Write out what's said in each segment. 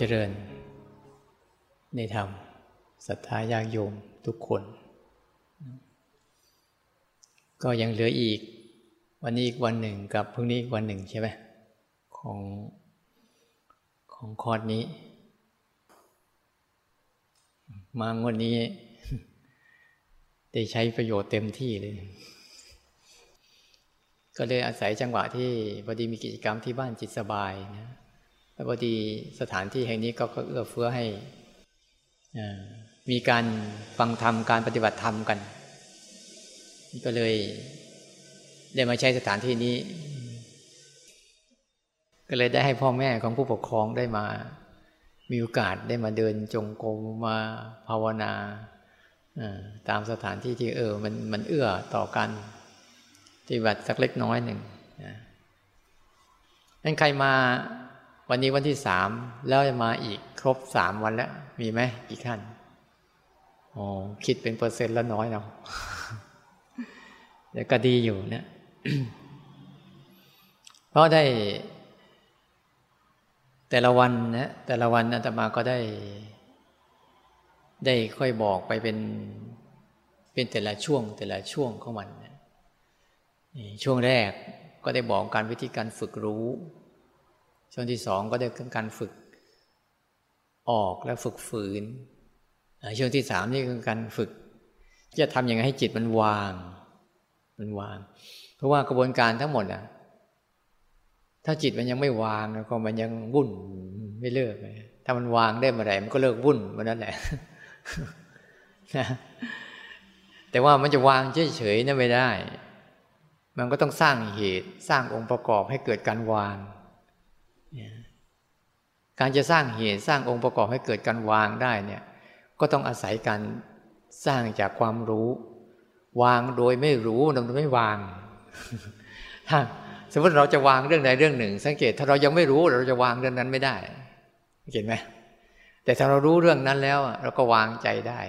เจริญ ในธรรมศรัทธาญาติโยมทุกคน ก็ยังเหลืออีก วันนี้อีกวันหนึ่งกับพรุ่งนี้อีกวันหนึ่งใช่ไหมของของคอร์สนี้ มางวันนี้ ได้ใช้ประโยชน์เต็มที่เลย ก็เลยอาศัยจังหวะที่พอดีมีกิจกรรมที่บ้านจิตสบายนะ แล้วพอดีสถานที่แห่งนี้ก็เอื้อเฟื้อให้มีการฟังธรรมการปฏิบัติธรรมกัน ก็เลยได้มาใช้สถานที่นี้ ก็เลยได้ให้พ่อแม่ของผู้ปกครองได้มา มีโอกาสได้มาเดินจงกรมมาภาวนาตามสถานที่ที่เออมันมันเอื้อต่อกันปฏิบัติสักเล็กน้อยหนึ่งนั้นใครมา วันนี้วันที่สามแล้วจะมาอีกครบสามวันแล้ว มีไหมกี่ขั้นอ๋อคิดเป็นเปอร์เซ็นต์แล้วน้อยเนาะแต่ก็ดีอยู่เนะเพราะได้ แต่ละวันนะแต่ละวันอาตมาก็ได้ ได้ค่อยบอกไปเป็น เป็นแต่ละช่วง แต่ละช่วงของมันช่วงแรกก็ได้บอกการวิธีการฝึกรู้ ช่วงที่สองก็ได้การฝึกออกและฝึกฝืน ช่วงที่สามนี่คือการฝึก จะทำยังไงให้จิตมันวาง มันวาง เพราะว่ากระบวนการทั้งหมดอะ ถ้าจิตมันยังไม่วางแล้วก็มันยังวุ่นไม่เลิกถ้ามันวางได้เมื่อไหร่มันก็เลิกวุ่นมื่อนั้นแหละแต่ว่ามันจะวางเฉยๆนั่นไม่ได้ มันก็ต้องสร้างเหตุสร้างองค์ประกอบให้เกิดการวาง การจะสร้างเหตุสร้างองค์ประกอบให้เกิดการวางได้เนี่ย ก็ต้องอาศัยการสร้างจากความรู้ วางโดยไม่รู้โดยไม่วาง ถ้าสมมติเราจะวางเรื่องใดเรื่องหนึ่ง สังเกตถ้าเรายังไม่รู้เราจะวางเรื่องนั้นไม่ได้เห็นไหมแต่ถ้าเรารู้เรื่องนั้นแล้วเราก็วางใจได้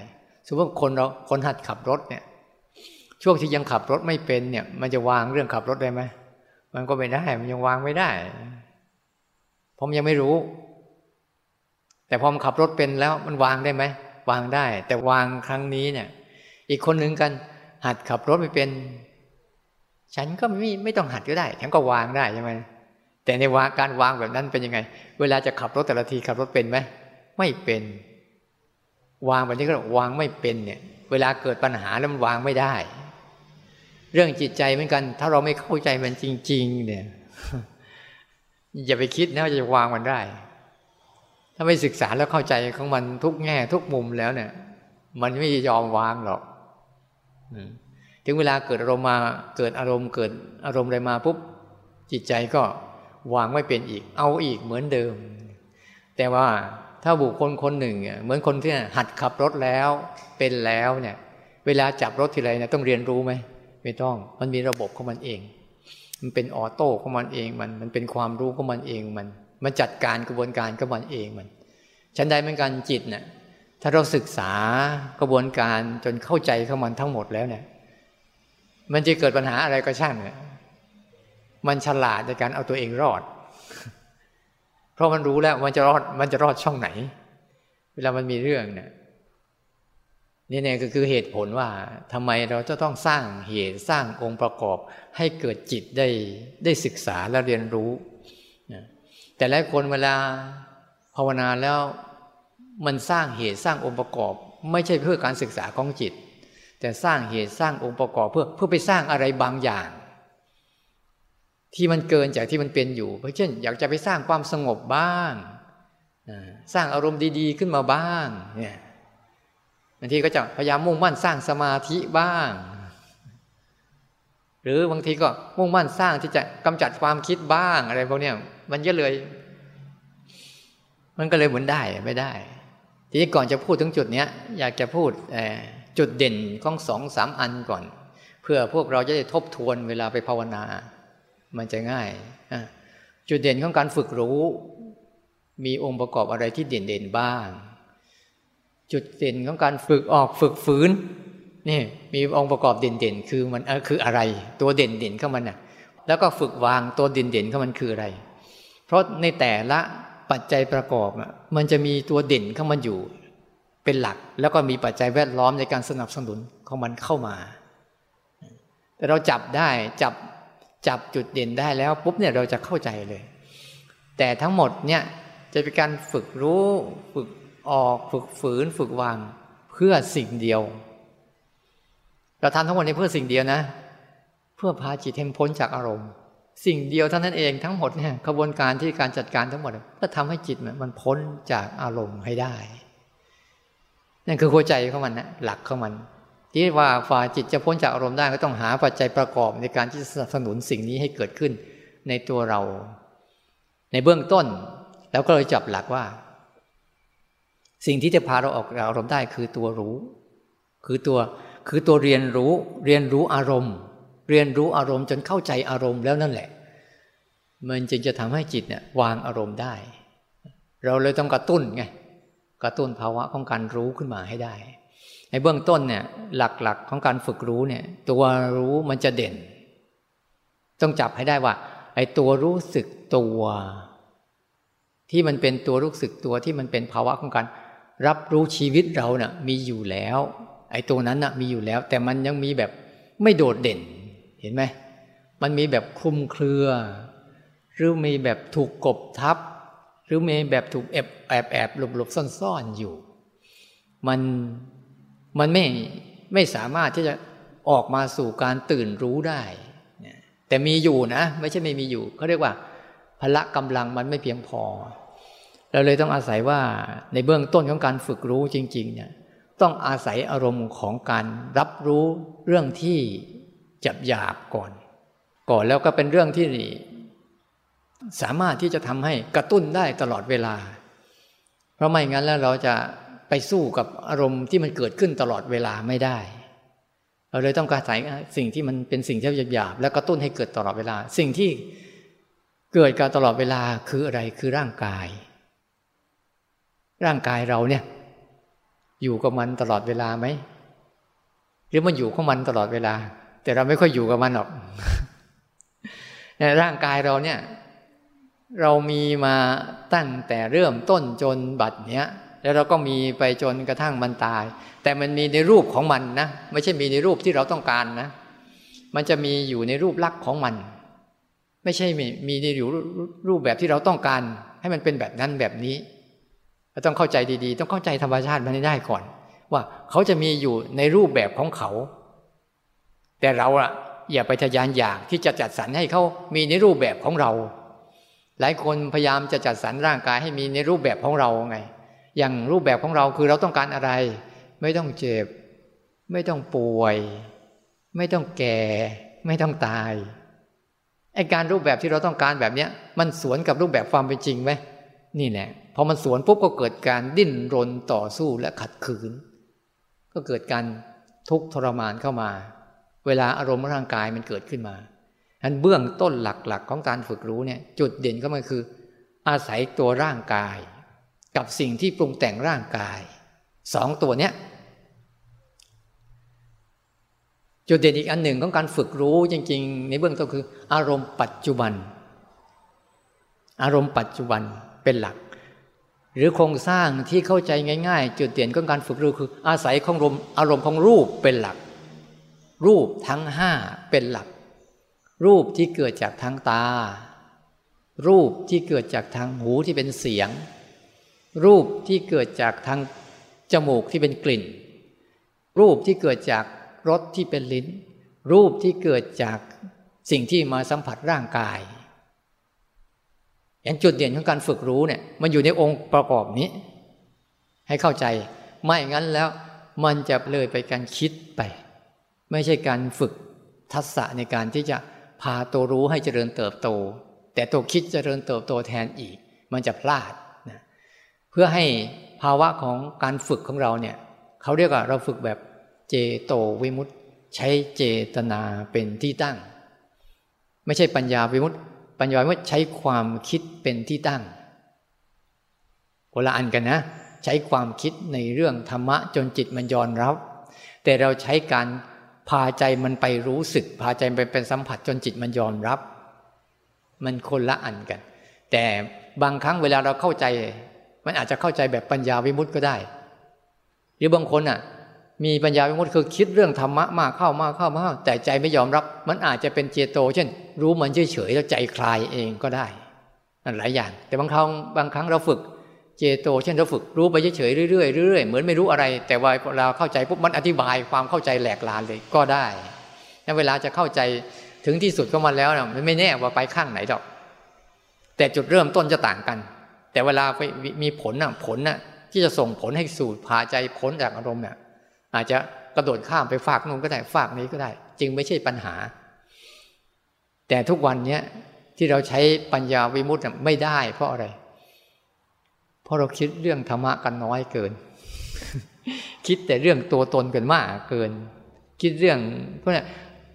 สมมติคนเราคนหัดขับรถเนี่ย ช่วงที่ยังขับรถไม่เป็นเนี่ย มันจะวางเรื่องขับรถได้ไหมมันก็ไม่ได้ มันยังวางไม่ได้ ผมยังไม่รู้ แต่พอมขับรถเป็นแล้วมันวางได้ไหมวางได้ แต่วางครั้งนี้เนี่ย อีกคนหนึ่งกัน หัดขับรถไม่เป็น ฉันก็ไม่ไม่ต้องหัดก็ได้ ฉันก็วางได้ใช่ไหมแต่ในวาการวางแบบนั้นเป็นยังไง เวลาจะขับรถแต่ละทีขับรถเป็นไหมไม่เป็น วางแบบนี้ก็วางไม่เป็นเนี่ย เวลาเกิดปัญหาแล้วมันวางไม่ได้ เรื่องจิตใจเหมือนกัน ถ้าเราไม่เข้าใจมันจริง ๆ เนี่ย อย่าไปคิดนะว่าจะวางมันได้ ถ้าไม่ศึกษาแล้วเข้าใจของมันทุกแง่ทุกมุมแล้วเนี่ย มันไม่ยอมวางหรอกถึงเวลาเกิดอารมณ์มาเกิดอารมณ์เกิดอารมณ์อะไรมาปุ๊บจิตใจก็วางไม่เป็นอีก เอาอีกเหมือนเดิม แต่ว่าถ้าบุคคลคนหนึ่งเหมือนคนที่หัดขับรถแล้วเป็นแล้วเนี่ย เวลาจับรถทีไรเนี่ยต้องเรียนรู้ไหมไม่ต้อง มันมีระบบของมันเอง มันเป็นออโต้ของมันเองมัน มันเป็นความรู้ของมันเองมัน มันจัดการกระบวนการของมันเองมันฉันใดเหมือนกันจิตเนะ่ยถ้าเราศึกษากระบวนการจนเข้าใจของมันทั้งหมดแล้วเนี่ย มันจะเกิดปัญหาอะไรก็ช่างเนี่ยมันฉลาดในการเอาตัวเองรอด เพราะมันรู้แล้วมันจะรอดมันจะรอดช่องไหน เวลามันมีเรื่องเนี่ย นี่เนี่ยก็คือเหตุผลว่าทำไมเราจะต้องสร้างเหตุสร้างองค์ประกอบ ให้เกิดจิตได้ได้ศึกษาและเรียนรู้แต่หลายคนเวลาภาวนาแล้วมันสร้างเหตุสร้างองค์ประกอบ ไม่ใช่เพื่อการศึกษาของจิต แต่สร้างเหตุสร้างองค์ประกอบ เพื่อเพื่อไปสร้างอะไรบางอย่าง ที่มันเกินจากที่มันเป็นอยู่ เพราะเช่น อยากจะไปสร้างความสงบบ้าง สร้างอารมณ์ดี ๆ ขึ้นมาบ้างเนี่ย บางทีก็จะพยายามมุ่งมั่นสร้างสมาธิบ้าง หรือบางทีก็มุ่งมั่นสร้างที่จะกำจัดความคิดบ้างอะไรพวกนี้มันก็เลย มันก็เลยเหมือนได้ไม่ได้ ทีนี้ก่อนจะพูดถึงจุดเนี้ย อยากจะพูดจุดเด่นของสองสามอันก่อน เพื่อพวกเราจะได้ทบทวนเวลาไปภาวนา มันจะง่ายจุดเด่นของการฝึกรู้ มีองค์ประกอบอะไรที่เด่นๆบ้าง จุดเด่นของการฝึกออกฝึกฝืนนี่มีองค์ประกอบเด่นๆ คือมันคืออะไร ตัวเด่นๆเข้ามันน่ะแล้วก็ฝึกวางตัวเด่นๆเข้ามันคืออะไร เพราะในแต่ละปัจจัยประกอบมันจะมีตัวเด่นเข้ามาอยู่ เป็นหลัก แล้วก็มีปัจจัยแวดล้อมในการสนับสนุนของมันเข้ามา แต่เราจับได้จับจับจุดเด่นได้แล้วปุ๊บเนี่ยเราจะเข้าใจเลย แต่ทั้งหมดเนี่ยจะเป็นการฝึกรู้ฝึก ออกฝึกฝืนฝึกวางเพื่อสิ่งเดียว เราทำทั้งหมดนี้เพื่อสิ่งเดียวนะ เพื่อพาจิตให้พ้นจากอารมณ์ สิ่งเดียวเท่านั้นเองทั้งหมดเนี่ยกระบวนการที่การจัดการทั้งหมดก็ทำให้จิตมันพ้นจากอารมณ์ให้ได้นั่นคือหัวใจของมันนะหลักของมัน ที่ว่าฝ่าจิตจะพ้นจากอารมณ์ได้ก็ต้องหาปัจจัยประกอบในการที่สนับสนุนสิ่งนี้ให้เกิดขึ้นในตัวเรา ในเบื้องต้น แล้วก็เลยจับหลักว่า สิ่งที่จะพาเราออกจากอารมณ์ได้คือตัวรู้ คือตัวคือตัวเรียนรู้เรียนรู้อารมณ์ เรียนรู้อารมณ์จนเข้าใจอารมณ์แล้วนั่นแหละ มันจึงจะทำให้จิตเนี่ยวางอารมณ์ได้ เราเลยต้องกระตุ้นไงกระตุ้นภาวะของการรู้ขึ้นมาให้ได้ ในเบื้องต้นเนี่ยหลักๆของการฝึกรู้เนี่ย ตัวรู้มันจะเด่น ต้องจับให้ได้ว่า ไอ้ตัวรู้สึกตัว ที่มันเป็นตัวรู้สึกตัวที่มันเป็นภาวะของการ รับรู้ชีวิตเราเนะ่ยมีอยู่แล้ว ไอ้ตัวนั้นนะ่ะมีอยู่แล้ว แต่มันยังมีแบบไม่โดดเด่น เห็นไหมมันมีแบบคลุมเครือ หรือมีแบบถูกกบทับ หรือมีแบบถูกแอบแอบแอบหลบหลบซ่อนๆอยู่ มันมันไม่ไม่สามารถที่จะออกมาสู่การตื่นรู้ได้ แต่มีอยู่นะ ไม่ใช่ไม่มีอยู่เขาเรียกว่าพละกำลังมันไม่เพียงพอ เราเลยต้องอาศัยว่าในเบื้องต้นของการฝึกรู้จริง ๆ เนี่ย ต้องอาศัยอารมณ์ของการรับรู้เรื่องที่จับหยาบก่อน ก่อนแล้วก็เป็นเรื่องที่สามารถที่จะทำให้กระตุ้นได้ตลอดเวลา เพราะไม่งั้นแล้วเราจะไปสู้กับอารมณ์ที่มันเกิดขึ้นตลอดเวลาไม่ได้ เราเลยต้องการใส่สิ่งที่มันเป็นสิ่งที่หยาบแล้วกระตุ้นให้เกิดตลอดเวลา สิ่งที่เกิดการตลอดเวลาคืออะไรคือร่างกาย ร่างกายเราเนี่ย อยู่กับมันตลอดเวลาไหมหรือมันอยู่ของมันตลอดเวลา แต่เราไม่ค่อยอยู่กับมันหรอกในร่างกายเราเนี่ย เรามีมาตั้งแต่เริ่มต้นจนบัดเนี้ยแล้วเราก็มีไปจนกระทั่งมันตาย แต่มันมีในรูปของมันนะไม่ใช่มีในรูปที่เราต้องการนะ มันจะมีอยู่ในรูปลักษณ์ของมัน ไม่ใช่มีมีในรูปแบบที่เราต้องการ ให้มันเป็นแบบนั้นแบบนี้ ต้องเข้าใจดีๆ ต้องเข้าใจธรรมชาติมันได้ก่อน ว่าเขาจะมีอยู่ในรูปแบบของเขา แต่เราอะอย่าไปทยานอยากที่จะจัดสรรให้เขามีในรูปแบบของเรา หลายคนพยายามจะจัดสรรร่างกายให้มีในรูปแบบของเราไง อย่างรูปแบบของเราคือเราต้องการอะไร ไม่ต้องเจ็บ ไม่ต้องป่วย ไม่ต้องแก่ ไม่ต้องตายไอการรูปแบบที่เราต้องการแบบเนี้ย มันสวนกับรูปแบบความเป็นจริงไหมนี่แหละ พอมันสวนปุ๊บก็เกิดการดิ้นรนต่อสู้และขัดขืน ก็เกิดการทุกข์ทรมานเข้ามา เวลาอารมณ์ร่างกายมันเกิดขึ้นมาอันเบื้องต้นหลักๆ ของการฝึกรู้เนี่ย จุดเด่นก็มันคือ อาศัยตัวร่างกาย กับสิ่งที่ปรุงแต่งร่างกายสองตัวเนี้ยจุดเด่นอีกอันหนึ่งของการฝึกรู้จริง ๆ ในเบื้องต้นคือ อารมณ์ปัจจุบัน อารมณ์ปัจจุบันเป็นหลัก หรือโครงสร้างที่เข้าใจง่าย ๆ จุดเด่นของการฝึกรู้คือ อาศัยของอารมณ์ของรูปเป็นหลัก รูปทั้งห้าเป็นหลัก รูปที่เกิดจากทางตา รูปที่เกิดจากทางหูที่เป็นเสียง รูปที่เกิดจากทางจมูกที่เป็นกลิ่น รูปที่เกิดจากรสที่เป็นลิ้น รูปที่เกิดจากสิ่งที่มาสัมผัสร่างกาย อย่างจุดเด่นของการฝึกรู้เนี่ย มันอยู่ในองค์ประกอบนี้ ให้เข้าใจ ไม่งั้นแล้วมันจะเลยไปการคิดไป ไม่ใช่การฝึกทักษะในการที่จะพาตัวรู้ให้เจริญเติบโต แต่ตัวคิดเจริญเติบโตแทนอีก มันจะพลาดนะเพื่อให้ภาวะของการฝึกของเราเนี่ยเขาเรียกว่าเราฝึกแบบเจโตวิมุตใช้เจตนาเป็นที่ตั้ง ไม่ใช่ปัญญาวิมุตต ปัญญาว่าใช้ความคิดเป็นที่ตั้งคนละอันกันนะ ใช้ความคิดในเรื่องธรรมะจนจิตมันยอมรับ แต่เราใช้การพาใจมันไปรู้สึก พาใจไปเป็นสัมผัสจนจิตมันยอมรับ มันคนละอันกัน แต่บางครั้งเวลาเราเข้าใจ มันอาจจะเข้าใจแบบปัญญาวิมุตต์ก็ได้ หรือบางคนอะ มีปัญญาวิมุตต์คือคิดเรื่องธรรมะมากเข้ามากเข้ามากแต่ใจไม่ยอมรับ มันอาจจะเป็นเจโต เช่น รู้มันเฉยๆแล้วใจคลายเองก็ได้นั่นหลายอย่าง แต่บางครั้งบางครั้งเราฝึกเจโต เช่นเราฝึกรู้ไปเฉยๆเรื่อยๆเรื่อยๆเหมือนไม่รู้อะไร แต่ว่าเราเข้าใจปุ๊บมันอธิบายความเข้าใจแหลกลานเลยก็ได้ถ้าเวลาจะเข้าใจถึงที่สุดของมันแล้วนะมันไม่แน่ว่าไปข้างไหนหรอก แต่จุดเริ่มต้นจะต่างกัน แต่เวลาไปมีผลน่ะผลน่ะที่จะส่งผลให้สู่พาใจพ้นจากอารมณ์เนี่ย อาจจะกระโดดข้ามไปฝากนู้นก็ได้ฝากนี้ก็ได้ จึงไม่ใช่ปัญหา แต่ทุกวันเนี้ยที่เราใช้ปัญญาวิมุตต์ไม่ได้เพราะอะไร เพราะเราคิดเรื่องธรรมะกันน้อยเกิน คิดแต่เรื่องตัวตนกันมากเกิน คิดเรื่องเพราะเนี่ย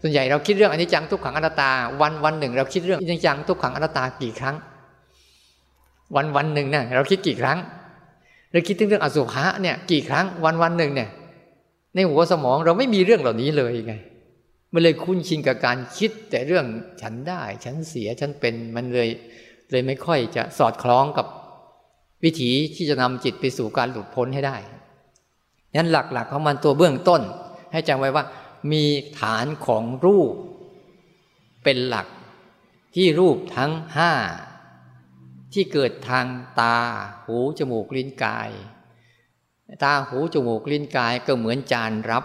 ส่วนใหญ่เราคิดเรื่องอนิจจังทุกขังอนัตตา วันวันหนึ่ง เราคิดเรื่องอนิจจังทุกขังอนัตตากี่ครั้ง วันวันหนึ่งเนี่ยเราคิดกี่ครั้งเราคิดถึงเรื่องอสุภะเนี่ยกี่ครั้งวันวันหนึ่งเนี่ย ในหัวสมองเราไม่มีเรื่องเหล่านี้เลยไง มันเลยคุ้นชินกับการคิด แต่เรื่องฉันได้ ฉันเสียฉันเป็นมันเลย เลยไม่ค่อยจะสอดคล้องกับวิถีที่จะนำจิตไปสู่การหลุดพ้นให้ได้นั้นหลักๆของมันตัวเบื้องต้น ให้จำไว้ว่า มีฐานของรูป เป็นหลักที่รูปทั้งห้าที่เกิดทางตา หู จมูก ลิ้นกาย ตาหูจมูกลิ้นกายก็เหมือนจานรับ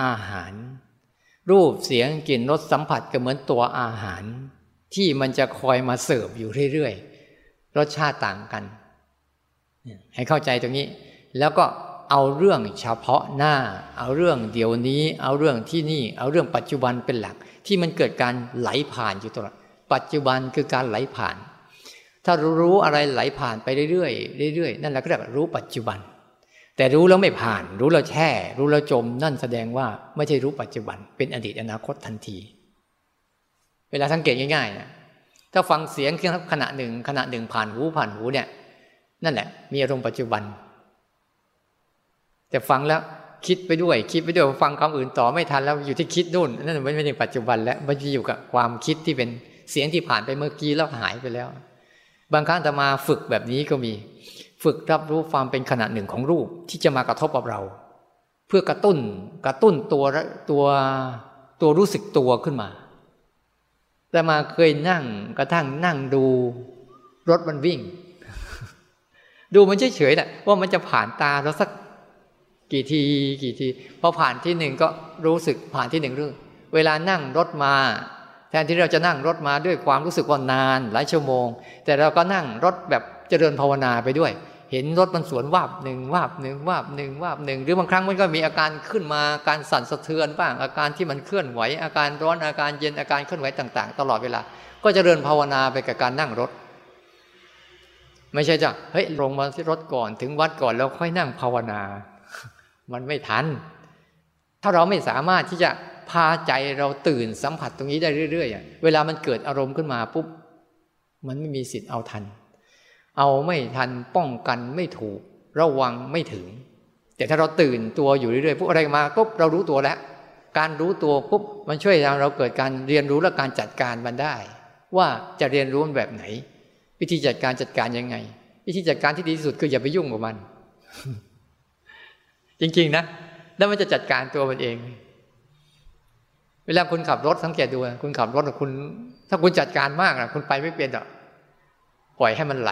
อาหาร รูปเสียงกลิ่นรสสัมผัสก็เหมือนตัวอาหาร ที่มันจะคอยมาเสิร์ฟอยู่เรื่อยๆรสชาติต่างกัน ให้เข้าใจตรงนี้ แล้วก็เอาเรื่องเฉพาะหน้า เอาเรื่องเดี๋ยวนี้ เอาเรื่องที่นี่ เอาเรื่องปัจจุบันเป็นหลัก ที่มันเกิดการไหลผ่านอยู่ตลอดปัจจุบันคือการไหลผ่าน ถ้ารู้อะไรไหลผ่านไปเรื่อยๆเรื่อยๆนั่นแหละก็เรียกรู้ปัจจุบัน แต่รู้แล้วไม่ผ่าน รู้แล้วแช่ รู้แล้วจม นั่นแสดงว่าไม่ใช่รู้ปัจจุบัน เป็นอดีตอนาคตทันที เวลาสังเกตง่ายๆนะถ้าฟังเสียงขณะหนึ่งขณะหนึ่งผ่านหูผ่านหูเนี่ย นั่นแหละ มีอารมณ์ปัจจุบัน แต่ฟังแล้วคิดไปด้วย คิดไปด้วยฟังคำอื่นต่อไม่ทันแล้วอยู่ที่คิดนู่นนั่นไม่ใช่ปัจจุบัน แล้วมันอยู่กับความคิดที่เป็นเสียงที่ผ่านไปเมื่อกี้แล้วหายไปแล้ว บางครั้งจะมาฝึกแบบนี้ก็มี ฝึกรับรู้ความเป็นขณะหนึ่งของรูปที่จะมากระทบกับเรา เพื่อกระตุ้นกระตุ้นตัวตัวตัวรู้สึกตัวขึ้นมา แต่มาเคยนั่งกระทั่งนั่งดูรถมันวิ่ง ดูมันเฉยๆนะว่ามันจะผ่านตาเราสักกี่ทีกี่ทีพอผ่านที่หนึ่งก็รู้สึกผ่านที่หนึ่งเรื่อง เวลานั่งรถมา แทนที่เราจะนั่งรถมาด้วยความรู้สึกว่านานหลายชั่วโมง แต่เราก็นั่งรถแบบเจริญภาวนาไปด้วย เห็นรถมันสวนวาบหนึ่งวาบหนึ่งวาบหนึ่งวาบหนึ่งหรือบางครั้งมันก็มีอาการขึ้นมาการสั่นสะเทือนบ้าง อาการที่มันเคลื่อนไหว อาการร้อนอาการเย็นอาการเคลื่อนไหวต่าง ๆ ตลอดเวลา ก็จะเจริญภาวนาไปกับการนั่งรถ ไม่ใช่จ้ะเฮ้ยลงมาที่รถก่อนถึงวัดก่อนแล้วค่อยนั่งภาวนา มันไม่ทัน ถ้าเราไม่สามารถที่จะพาใจเราตื่นสัมผัสตรงนี้ได้เรื่อยๆเวลามันเกิดอารมณ์ขึ้นมาปุ๊บมันไม่มีสิทธิ์เอาทัน เอาไม่ทันป้องกันไม่ถูก ระวังไม่ถึง แต่ถ้าเราตื่นตัวอยู่เรื่อยๆปุ๊บอะไรมาปุ๊บเรารู้ตัวแล้ว การรู้ตัวปุ๊บมันช่วยทำเราเกิดการเรียนรู้และการจัดการมันได้ ว่าจะเรียนรู้แบบไหน วิธีจัดการจัดการยังไง วิธีจัดการที่ดีที่สุดคืออย่าไปยุ่งกับมัน จริงๆนะแล้วมันจะจัดการตัวมันเอง เวลาคุณขับรถสังเกตดูคุณขับรถคุณ ถ้าคุณจัดการมากนะคุณไปไม่เป็นหรอก ปล่อยให้มันไหล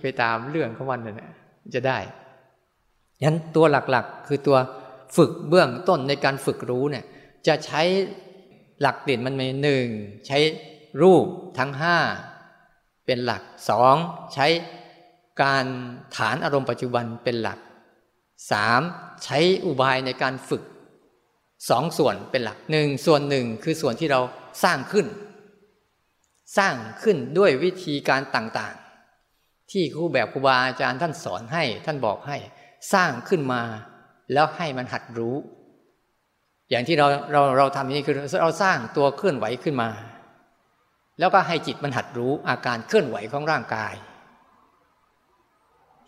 ไปตามเรื่องของมันนั่นแหละจะได้ยันตัวหลักๆ คือตัวฝึกเบื้องต้นในการฝึกรู้เนี่ย จะใช้หลักเด่นมันมีหนึ่งใช้รูปทั้งห้าเป็นหลักสองใช้การฐานอารมณ์ปัจจุบันเป็นหลักสามใช้อุบายในการฝึกสองส่วนเป็นหลักหนึ่งส่วนหนึ่งคือส่วนที่เราสร้างขึ้น สร้างขึ้นด้วยวิธีการต่างๆ ที่ครูแบบครูบาอาจารย์ท่านสอนให้ท่านบอกให้ สร้างขึ้นมา แล้วให้มันหัดรู้ อย่างที่เราเราเราทำนี้คือเราสร้างตัวเคลื่อนไหวขึ้นมา แล้วก็ให้จิตมันหัดรู้อาการเคลื่อนไหวของร่างกาย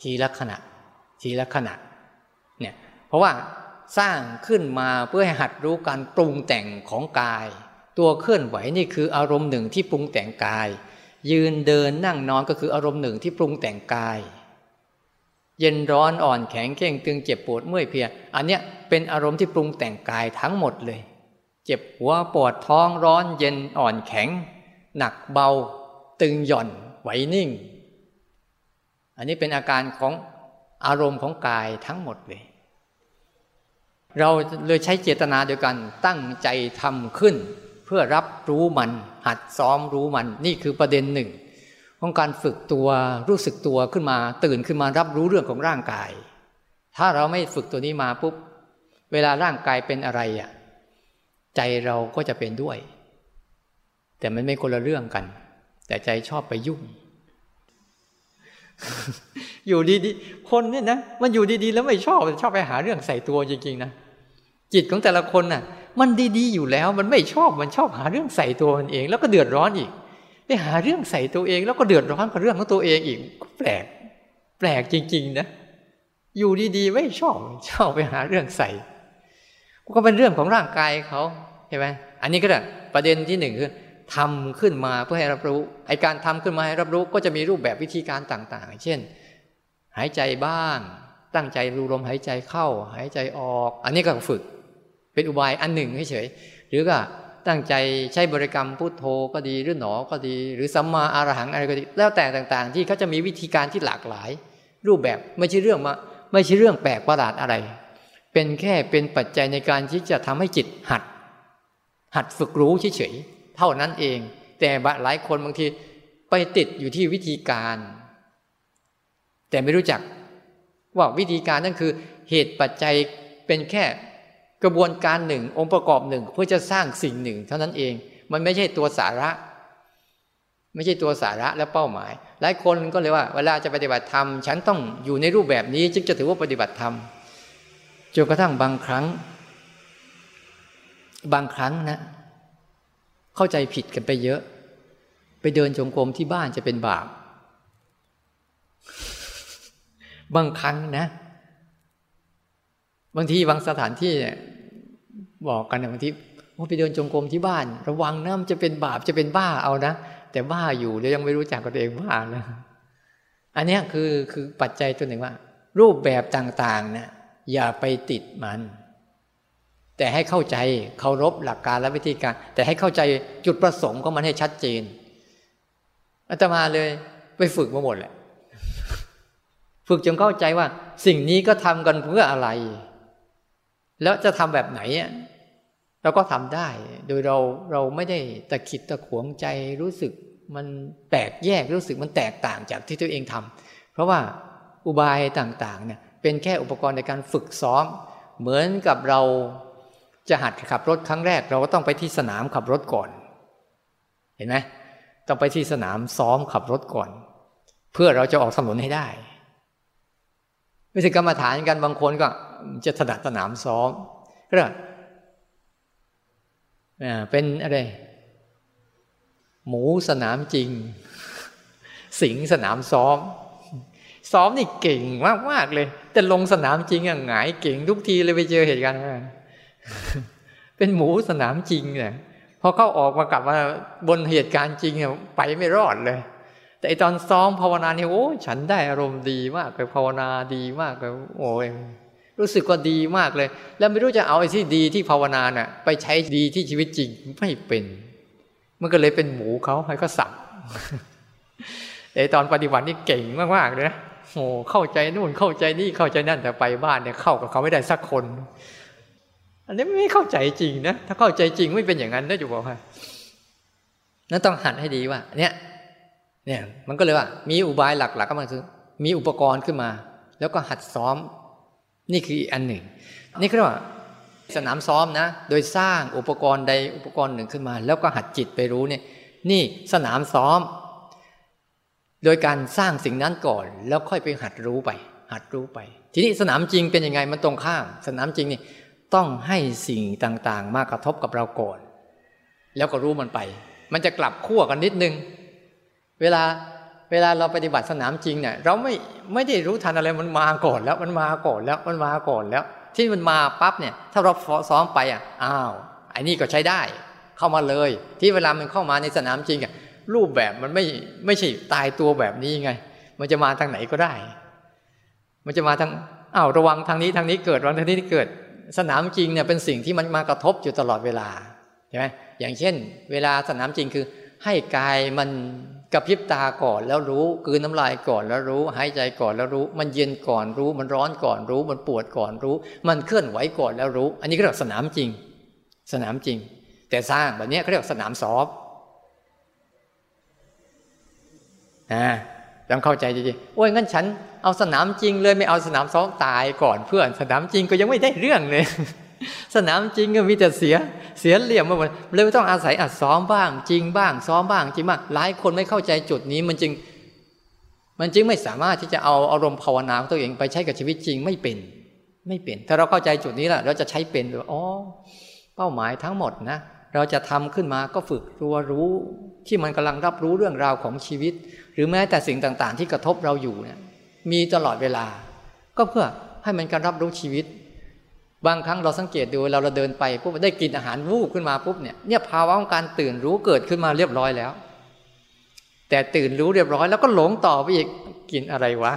ทีละขณะ ทีละขณะเนี่ยเพราะว่าสร้างขึ้นมาเพื่อให้หัดรู้การปรุงแต่งของกาย ตัวเคลื่อนไหวนี่คืออารมณ์หนึ่งที่ปรุงแต่งกาย ยืนเดินนั่งนอนก็คืออารมณ์หนึ่งที่ปรุงแต่งกาย เย็นร้อนอ่อนแข็งเข่งตึงเจ็บปวดเมื่อยเพลีย อันเนี้ยเป็นอารมณ์ที่ปรุงแต่งกายทั้งหมดเลย เจ็บหัวปวดท้องร้อนเย็นอ่อนแข็ง หนักเบา ตึงหย่อนไหวนิ่ง อันนี้เป็นอาการของอารมณ์ของกายทั้งหมดเลย เราเลยใช้เจตนาเดียวกันตั้งใจทำขึ้น เพื่อรับรู้มันหัดซ้อมรู้มัน นี่คือประเด็นหนึ่ง ของการฝึกตัวรู้สึกตัวขึ้นมา ตื่นขึ้นมารับรู้เรื่องของร่างกาย ถ้าเราไม่ฝึกตัวนี้มาปุ๊บเวลาร่างกายเป็นอะไรอะใจเราก็จะเป็นด้วย แต่มันไม่คนละเรื่องกัน แต่ใจชอบไปยุ่ง อยู่ดีๆคนเนี่ยนะมันอยู่ดีๆ แล้วไม่ชอบชอบไปหาเรื่องใส่ตัวจริงๆนะจิตของแต่ละคนน่ะ มันดีๆอยู่แล้ว มันไม่ชอบมันชอบหาเรื่องใส่ตัวมันเอง แล้วก็เดือดร้อนอีก ไปหาเรื่องใส่ตัวเอง แล้วก็เดือดร้อนกับเรื่องของตัวเองอีกแปลก แปลกจริง ๆ นะ อยู่ดีๆ ไม่ชอบชอบไปหาเรื่องใส่ ก็เป็นเรื่องของร่างกายเขาใช่ไหมอันนี้ก็ได้ประเด็นที่หนึ่งคือทำขึ้นมาเพื่อให้รับรู้ไอการทำขึ้นมาให้รับรู้ก็จะมีรูปแบบวิธีการต่างๆ เช่น หายใจบ้าง ตั้งใจรูลมหายใจเข้า หายใจออก อันนี้ก็ฝึก เป็นอุบายอันหนึ่งเฉยหรือก็ตั้งใจใช้บริกรรมพุทโธก็ดีหรือหนอก็ดี หรือสัมมาอารหังอะไรก็ดีแล้วแต่ต่างๆ ที่เขาจะมีวิธีการที่หลากหลาย รูปแบบไม่ใช่เรื่องมาไม่ใช่เรื่องแปลกประหลาดอะไร เป็นแค่เป็นปัจจัยในการที่จะทำให้จิตหัด หัดฝึกรู้เฉยๆเท่านั้นเอง แต่หลายคนบางทีไปติดอยู่ที่วิธีการ แต่ไม่รู้จักว่าวิธีการนั่นคือเหตุปัจจัยเป็นแค่ กระบวนการหนึ่ง องค์ประกอบหนึ่ง เพื่อจะสร้างสิ่งหนึ่ง เท่านั้นเอง มันไม่ใช่ตัวสาระ ไม่ใช่ตัวสาระและเป้าหมาย หลายคนก็เลยว่า เวลาจะปฏิบัติธรรม ฉันต้องอยู่ในรูปแบบนี้ จึงจะถือว่าปฏิบัติธรรมจนกระทั่งบางครั้ง บางครั้งนะ เข้าใจผิดกันไปเยอะ ไปเดินจงกรมที่บ้านจะเป็นบาปบางครั้งนะ บางทีบางสถานที่บอกกันบางทีว่าไปเดินจงกรมที่บ้าน ระวังนะมันจะเป็นบาปจะเป็นบ้าเอานะแต่บ้าอยู่เดี๋ยวยังไม่รู้จักตัวเองบ้านะอันนี้คือคือปัจจัยตัวหนึ่งว่า รูปแบบต่างๆนะอย่าไปติดมัน แต่ให้เข้าใจเคารพหลักการและวิธีการ แต่ให้เข้าใจจุดประสงค์ของมันให้ชัดเจนอาตมาเลยไปฝึกมาหมดแหละฝึกจนเข้าใจว่า สิ่งนี้ก็ทำกันเพื่ออะไร แล้วจะทำแบบไหนเราก็ทำได้ โดยเราเราไม่ได้ตะขิดตะขวงใจรู้สึกมันแตกแยกรู้สึกมันแตกต่างจากที่ตัวเองทำเพราะว่าอุบายต่างๆเนี่ยเป็นแค่อุปกรณ์ในการฝึกซ้อม เหมือนกับเราจะหัดขับรถครั้งแรก เราก็ต้องไปที่สนามขับรถก่อน เห็นไหมต้องไปที่สนามซ้อมขับรถก่อน เพื่อเราจะออกถนนให้ได้ไม่ใช่กรรมฐานกันบางคนก็ จะถนัดสนามซ้อมก็เป็นอะไร หมูสนามจริง สิงสนามซ้อม ซ้อมนี่เก่งมากมากเลย แต่ลงสนามจริงอะหงายเก่งทุกทีเลยไปเจอเหตุการณ์เป็นหมูสนามจริงเนี่ยพอเข้าออกมากลับมาบนเหตุการณ์จริงเนี่ยไปไม่รอดเลย แต่ตอนซ้อมภาวนาเนี่ยโอ้ ฉันได้อารมณ์ดีมากเลยภาวนาดีมากเลยโอ้ย รู้สึกว่าดีมากเลย แล้วไม่รู้จะเอาไอ้ที่ดีที่ภาวนาน่ะ ไปใช้ดีที่ชีวิตจริงไม่เป็น มันก็เลยเป็นหมูเขาให้ก็สับแต่ตอนปฏิบัตินี่เก่งมากๆเลยนะโอ้เข้าใจนู่นเข้าใจนี่เข้าใจนั่นแต่ไปบ้านเนี่ยเข้ากับเขาไม่ได้สักคน อันนี้ไม่เข้าใจจริงนะถ้าเข้าใจจริงไม่เป็นอย่างนั้นนะจุบอกให้นั่นต้องหัดให้ดีว่า เนี่ย เนี่ย มันก็เลยว่า มีอุบายหลักๆก็มาคือ มีอุปกรณ์ขึ้นมา แล้วก็หัดซ้อม นี่คืออันหนึ่ง นี่คือว่าสนามซ้อมนะ โดยสร้างอุปกรณ์ใดอุปกรณ์หนึ่งขึ้นมา แล้วก็หัดจิตไปรู้เนี่ย นี่สนามซ้อม โดยการสร้างสิ่งนั้นก่อน แล้วค่อยไปหัดรู้ไป หัดรู้ไป ทีนี้สนามจริงเป็นยังไงมันตรงข้าม สนามจริงนี่ต้องให้สิ่งต่างๆ มากระทบกับเราก่อน แล้วก็รู้มันไป มันจะกลับขั้วกันนิดนึง เวลา เวลาเราปฏิบัติสนามจริงเนี่ยเราไม่ไม่ได้รู้ทันอะไรมันมาก่อนแล้วมันมาก่อนแล้วมันมาก่อนแล้ว ที่มันมาปั๊บเนี่ย ถ้าเราซ้อมไปอะอ้าวไอ้นี่ก็ใช้ได้ เข้ามาเลย ที่เวลามันเข้ามาในสนามจริงอะรูปแบบมันไม่ไม่ใช่ตายตัวแบบนี้ไง มันจะมาทางไหนก็ได้ มันจะมาทางอ้าวระวังทางนี้ทางนี้เกิดระวังทางนี้เกิด สนามจริงเนี่ยเป็นสิ่งที่มันมากระทบอยู่ตลอดเวลาใช่ไหมอย่างเช่น เวลาสนามจริงคือให้กายมัน กระพริบตาก่อนแล้วรู้กืนน้ำลายก่อนแล้วรู้ หายใจก่อนแล้วรู้ มันเย็นก่อนรู้ มันร้อนก่อนรู้ มันปวดก่อนรู้ มันเคลื่อนไหวก่อนแล้วรู้ อันนี้ก็เรียกสนามจริง สนามจริง แต่สร้างแบบนี้เขาเรียกสนามสอบนะต้องเข้าใจดีๆโอ้ยงั้นฉันเอาสนามจริงเลยไม่เอาสนามซ้อมตายก่อนเพื่อน สนามจริงก็ยังไม่ได้เรื่องเลย สนามจริงก็มีแต่เสีย เสียเหลี่ยมมาหมดเลยต้องอาศัยอัดซ้อมบ้าง จริงบ้าง ซ้อมบ้างจริงบ้างหลายคนไม่เข้าใจจุดนี้มันจึง มันจึงไม่สามารถที่จะเอาอารมณ์ภาวนาของตัวเองไปใช้กับชีวิตจริงไม่เป็น ไม่เป็น ถ้าเราเข้าใจจุดนี้แหละเราจะใช้เป็นหรืออ๋อเป้าหมายทั้งหมดนะเราจะทำขึ้นมาก็ฝึกตัวรู้ที่มันกำลังรับรู้เรื่องราวของชีวิต หรือแม้แต่สิ่งต่าง ๆ ที่กระทบเราอยู่เนี่ยมีตลอดเวลา ก็เพื่อให้มันการรับรู้ชีวิต บางครั้งเราสังเกตดูเราเราเดินไปปุ๊บได้กินอาหารวูบขึ้นมาปุ๊บเนี่ยเนี่ยภาวะของการตื่นรู้เกิดขึ้นมาเรียบร้อยแล้ว แต่ตื่นรู้เรียบร้อย แล้วก็หลงต่อไปอีกกินอะไรวะ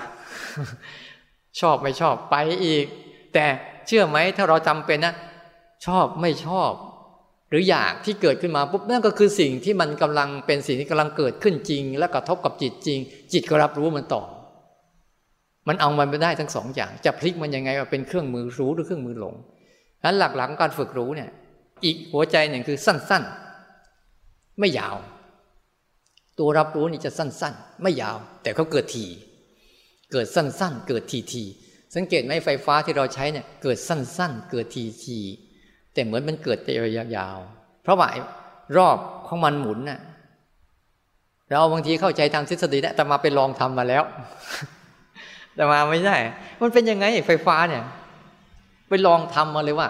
ชอบไม่ชอบไปอีก แต่เชื่อไหมถ้าเราจำเป็นนะชอบไม่ชอบ หรืออยากที่เกิดขึ้นมาปุ๊บนั่นก็คือสิ่งที่มันกำลังเป็นสิ่งที่กำลังเกิดขึ้นจริง และกระทบกับจิตจริง จิตก็รับรู้มันต่อ มันเอามันไปได้ทั้งสองอย่าง จะพลิกมันยังไงว่าเป็นเครื่องมือรู้หรือเครื่องมือหลงนั้นหลักๆกการฝึกรู้เนี่ย อีกหัวใจหนึ่งคือสั้น ๆ ไม่ยาว ตัวรับรู้นี่จะสั้น ๆ ไม่ยาว แต่เขาเกิดทีเกิดสั้น ๆ เกิดทีทีสังเกตไหมไฟฟ้าที่เราใช้เนี่ย เกิดสั้น ๆ เกิดทีทีแต่เหมือนมันเกิดแต่ระยะยาว เพราะว่ารอบของมันหมุนน่ะเราบางทีเข้าใจทางทฤษฎีนะแต่มาไปลองทำมาแล้ว แต่มาไม่ใช่มันเป็นยังไงไฟฟ้าเนี่ย ไปลองทำมาเลยว่า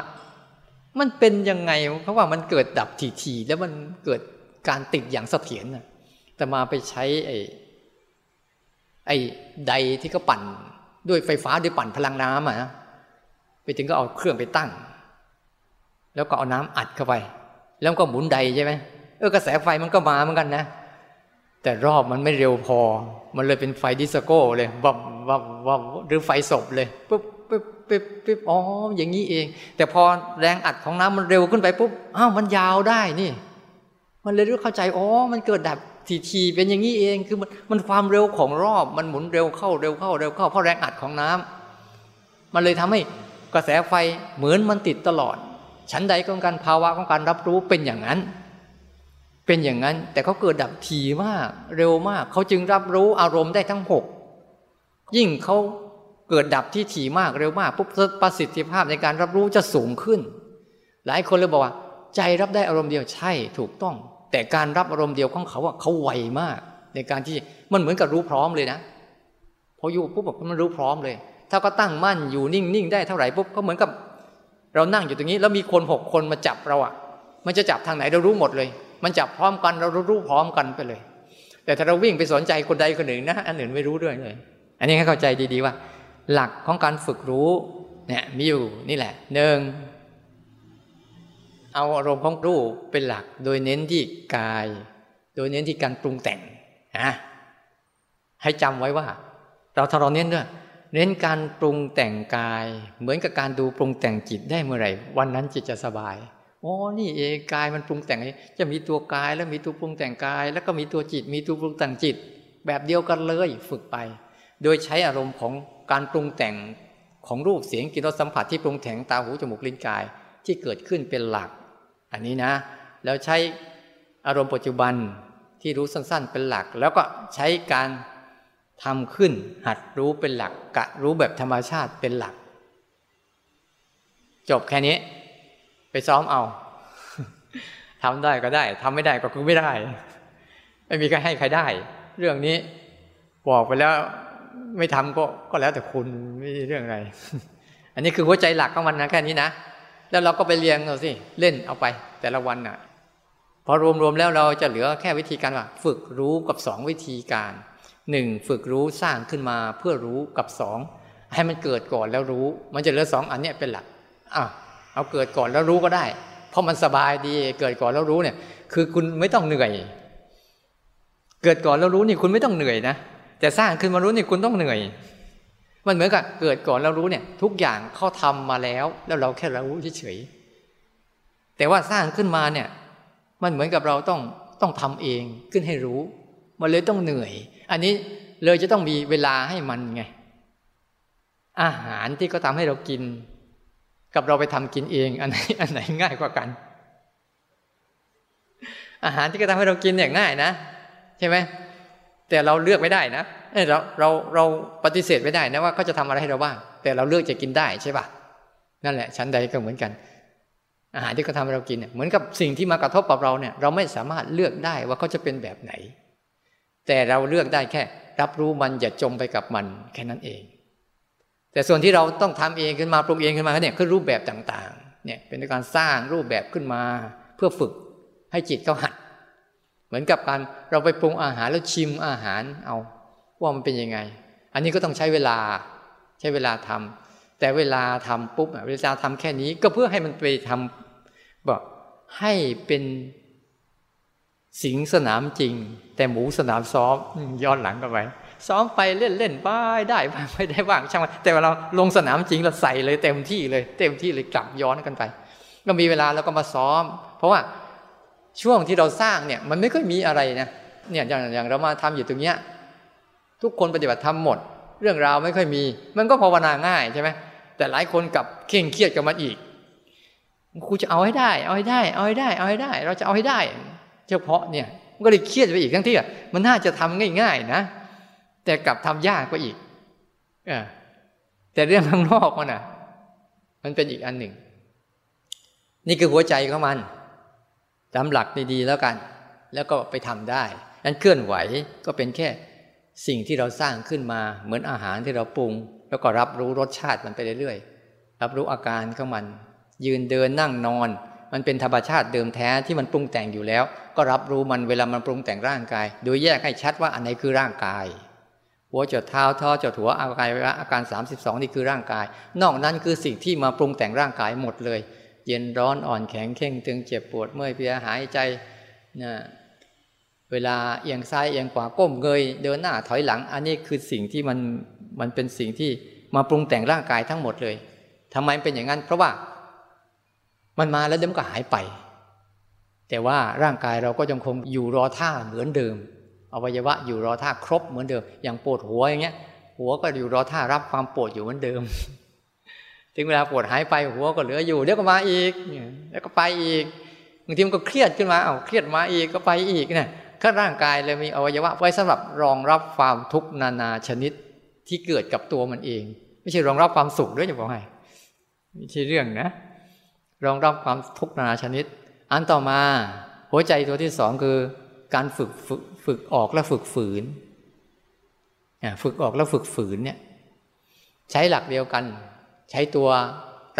มันเป็นยังไง เพราะว่ามันเกิดดับทีๆแล้วมันเกิดการติดอย่างเสถียรน่ะแต่มาไปใช้ไอ้ไอ้ใดที่เขาปั่นด้วยไฟฟ้าด้วยปั่นพลังน้ำอะไปถึงก็เอาเครื่องไปตั้ง แล้วก็เอาน้ำอัดเข้าไป แล้วก็หมุนใดใช่ไหมเออกระแสไฟมันก็มาเหมือนกันนะแต่รอบมันไม่เร็วพอ มันเลยเป็นไฟดิสโก้เลยวับวับวับหรือไฟศพเลยปุ๊บปุ๊บปุ๊บปุ๊บอ๋ออย่างนี้เอง แต่พอแรงอัดของน้ำมันเร็วขึ้นไปปุ๊บอ้าวมันยาวได้นี่ มันเลยรู้เข้าใจอ๋อมันเกิดดับทีทีเป็นอย่างนี้เองคือมันมันความเร็วของรอบมันหมุนเร็วเข้าเร็วเข้าเร็วเข้าเพราะแรงอัดของน้ำมันเลยทำให้กระแสไฟเหมือนมันติดตลอด ชั้นใดของการภาวะของการรับรู้เป็นอย่างนั้น เป็นอย่างนั้น แต่เขาเกิดดับทีมาก เร็วมาก เขาจึงรับรู้อารมณ์ได้ทั้งหกยิ่งเขาเกิดดับที่ถี่มากเร็วมากปุ๊บประสิทธิภาพในการรับรู้จะสูงขึ้น หลายคนเลยบอกว่า ใจรับได้อารมณ์เดียวใช่ถูกต้อง แต่การรับอารมณ์เดียวของเขาว่าเขาไวมาก ในการที่มันเหมือนกับรู้พร้อมเลยนะพออยู่ปุ๊บแบบมันรู้พร้อมเลย ถ้าก็ตั้งมั่นอยู่นิ่งๆได้เท่าไหร่ปุ๊บก็เหมือนกับ เรานั่งอยู่ตรงนี้ แล้วมีคนหกคนมาจับเราอะมันจะจับทางไหนเรารู้หมดเลย มันจับพร้อมกันเรารู้พร้อมกันไปเลย แต่ถ้าเราวิ่งไปสนใจคนใดคนหนึ่งนะอันอื่นไม่รู้ด้วยเลย อันนี้ให้เข้าใจดีๆว่า หลักของการฝึกรู้เนี่ยมีอยู่นี่แหละหนึ่งเอาอารมณ์ของรู้เป็นหลัก โดยเน้นที่กาย โดยเน้นที่การปรุงแต่งนะให้จำไว้ว่า เราถ้าเราเน้นด้วยเน้นการปรุงแต่งกาย เหมือนกับการดูปรุงแต่งจิตได้เมื่อไหร่ วันนั้นจิตจะสบาย อ๋อนี่เองกายมันปรุงแต่งจะมีตัวกายแล้วมีตัวปรุงแต่งกาย แล้วก็มีตัวจิต มีตัวปรุงแต่งจิต แบบเดียวกันเลยฝึกไป โดยใช้อารมณ์ของการปรุงแต่งของรูปเสียงกลิ่นรสสัมผัสที่ปรุงแต่งตาหูจมูกลิ้นกายที่เกิดขึ้นเป็นหลัก อันนี้นะ แล้วใช้อารมณ์ปัจจุบันที่รู้สั้นๆเป็นหลัก แล้วก็ใช้การทำขึ้น หัดรู้เป็นหลัก กะรู้แบบธรรมชาติเป็นหลัก จบแค่นี้ ไปซ้อมเอาทำได้ก็ได้ทำไม่ได้ก็คือไม่ได้ ไม่มีใครให้ใครได้ เรื่องนี้บอกไปแล้วไม่ทำก็ก็แล้วแต่คุณไม่เรื่องอะไร อันนี้คือหัวใจหลักของมันนะแค่นี้นะแล้วเราก็ไปเรียงเอาสิเล่นเอาไป แต่ละวันน่ะ พอรวมๆแล้วเราจะเหลือแค่วิธีการว่า ฝึกรู้กับสองวิธีการหนึ่งฝึกรู้สร้างขึ้นมาเพื่อรู้กับสองให้มันเกิดก่อนแล้วรู้ มันจะเหลือสองอันนี้เป็นหลักอะ เอาเกิดก่อนแล้วรู้ก็ได้ เพราะมันสบายดี เกิดก่อนแล้วรู้เนี่ย คือคุณไม่ต้องเหนื่อย เกิดก่อนแล้วรู้นี่คุณไม่ต้องเหนื่อยนะแต่สร้างขึ้นมารู้นี่คุณต้องเหนื่อย มันเหมือนกับเกิดก่อนแล้วรู้เนี่ย ทุกอย่างเขาทามาแล้ว แล้วเราแค่รู้เฉยๆแต่ว่าสร้างขึ้นมาเนี่ย มันเหมือนกับเราต้องต้องทำเองขึ้นให้รู้ มันเลยต้องเหนื่อย อันนี้เลยจะต้องมีเวลาให้มันไง อาหารที่เขาทาให้เรากิน กับเราไปทำกินเอง อันไหนอันไหนง่ายกว่ากัน อาหารที่เขาทำให้เรากินเนี่ยง่ายนะใช่ไหมแต่เราเลือกไม่ได้นะเราเราเราปฏิเสธไม่ได้นะว่าเขาจะทำอะไรให้เราบ้างแต่เราเลือกจะกินได้ใช่ปะนั่นแหละชั้นใดก็เหมือนกัน อาหารที่เขาทาให้เรากินเนี่ยเหมือนกับสิ่งที่มากระทบกับเราเนี่ย เราไม่สามารถเลือกได้ว่าเขาจะเป็นแบบไหน แต่เราเลือกได้แค่ รับรู้มันอย่าจมไปกับมันแค่นั้นเอง แต่ส่วนที่เราต้องทำเองขึ้นมาปรุงเองขึ้นมาเนี่ยคือรูปแบบต่างๆ เนี่ยเป็นการสร้างรูปแบบขึ้นมา เพื่อฝึกให้จิตเขาหัด เหมือนกับการเราไปปรุงอาหารแล้วชิมอาหารเอา ว่ามันเป็นยังไง อันนี้ก็ต้องใช้เวลาใช้เวลาทำแต่เวลาทำปุ๊บเวลาทำแค่นี้ก็เพื่อให้มันไปทำบอกให้เป็นสิงสนามจริง แต่หมูสนามซ้อมย้อนหลังกันไป ซ้อมไปเล่นเล่นไปได้ไม่ได้ว่างช่างมันแต่เวลาลงสนามจริงเราใส่เลยเต็มที่เลย เต็มที่เลยกลับย้อนกันไป ก็มีเวลาเราก็มาซ้อม เพราะว่าช่วงที่เราสร้างเนี่ยมันไม่ค่อยมีอะไรนะเนี่ยอย่างอย่างเรามาทำอยู่ตรงเนี้ยทุกคนปฏิบัติทำหมด เรื่องราวไม่ค่อยมี มันก็ภาวนาง่ายใช่ไหมแต่หลายคนกับเข่งเครียดกับมันอีกครูจะเอาให้ได้ เอาให้ได้ เอาให้ได้ เอาให้ได้ เราจะเอาให้ได้ เฉพาะเนี่ยมันก็เลยเครียดไปอีกทั้งที่มันน่าจะทำง่าย ๆ นะ แต่กลับทำยากกว่าอีกอแต่เรื่องข้างนอกมันอะ มันเป็นอีกอันหนึ่ง นี่คือหัวใจของมันจำหลักดีๆแล้วกัน แล้วก็ไปทำได้นั้นเคลื่อนไหวก็เป็นแค่สิ่งที่เราสร้างขึ้นมา เหมือนอาหารที่เราปรุง แล้วก็รับรู้รสชาติมันไปเรื่อยๆรับรู้อาการของมัน ยืนเดินนั่งนอน มันเป็นธรรมชาติเดิมแท้ที่มันปรุงแต่งอยู่แล้ว ก็รับรู้มันเวลามันปรุงแต่งร่างกาย โดยแยกให้ชัดว่าอันไหนคือร่างกาย หัวจดเท้าท้อจดหัวอาการอาการ 32 นี่คือร่างกาย นอกนั้นคือสิ่งที่มาปรุงแต่งร่างกายหมดเลย เย็นร้อนอ่อนแข็งเข่งตึงเจ็บปวดเมื่อยเพลียหายใจนะเวลาเอียงซ้ายเอียงขวาก้มเงย เดินหน้าถอยหลัง อันนี้คือสิ่งที่มันมันเป็นสิ่งที่มาปรุงแต่งร่างกายทั้งหมดเลยทำไมเป็นอย่างนั้น เพราะว่ามันมาแล้วเดี๋ยวมันก็หายไป แต่ว่าร่างกายเราก็ยังคงอยู่รอท่าเหมือนเดิม อวัยวะอยู่รอท่าครบเหมือนเดิม อย่างปวดหัวอย่างเงี้ย หัวก็อยู่รอท่ารับความปวดอยู่เหมือนเดิม ถึงเวลาปวดหายไปหัวก็เหลืออยู่เดี๋ยวก็มาอีกแล้วก็ไปอีกบางทีมันก็เครียดขึ้นมาเอาเครียดมาอีกก็ไปอีกเนี่ยข้าร่างกายเลยมีอวัยวะไว้สำหรับรองรับความทุกข์นานาชนิดที่เกิดกับตัวมันเอง ไม่ใช่รองรับความสุขด้วยจะบอกให้ไม่ใช่เรื่องนะ รองรับความทุกข์นานาชนิด อันต่อมาหัวใจตัวที่สองคือ การฝึกฝึกฝึกออกและฝึกฝืนฝึกออกแล้วฝึกฝืนเนี่ยใช้หลักเดียวกัน ใช้ตัว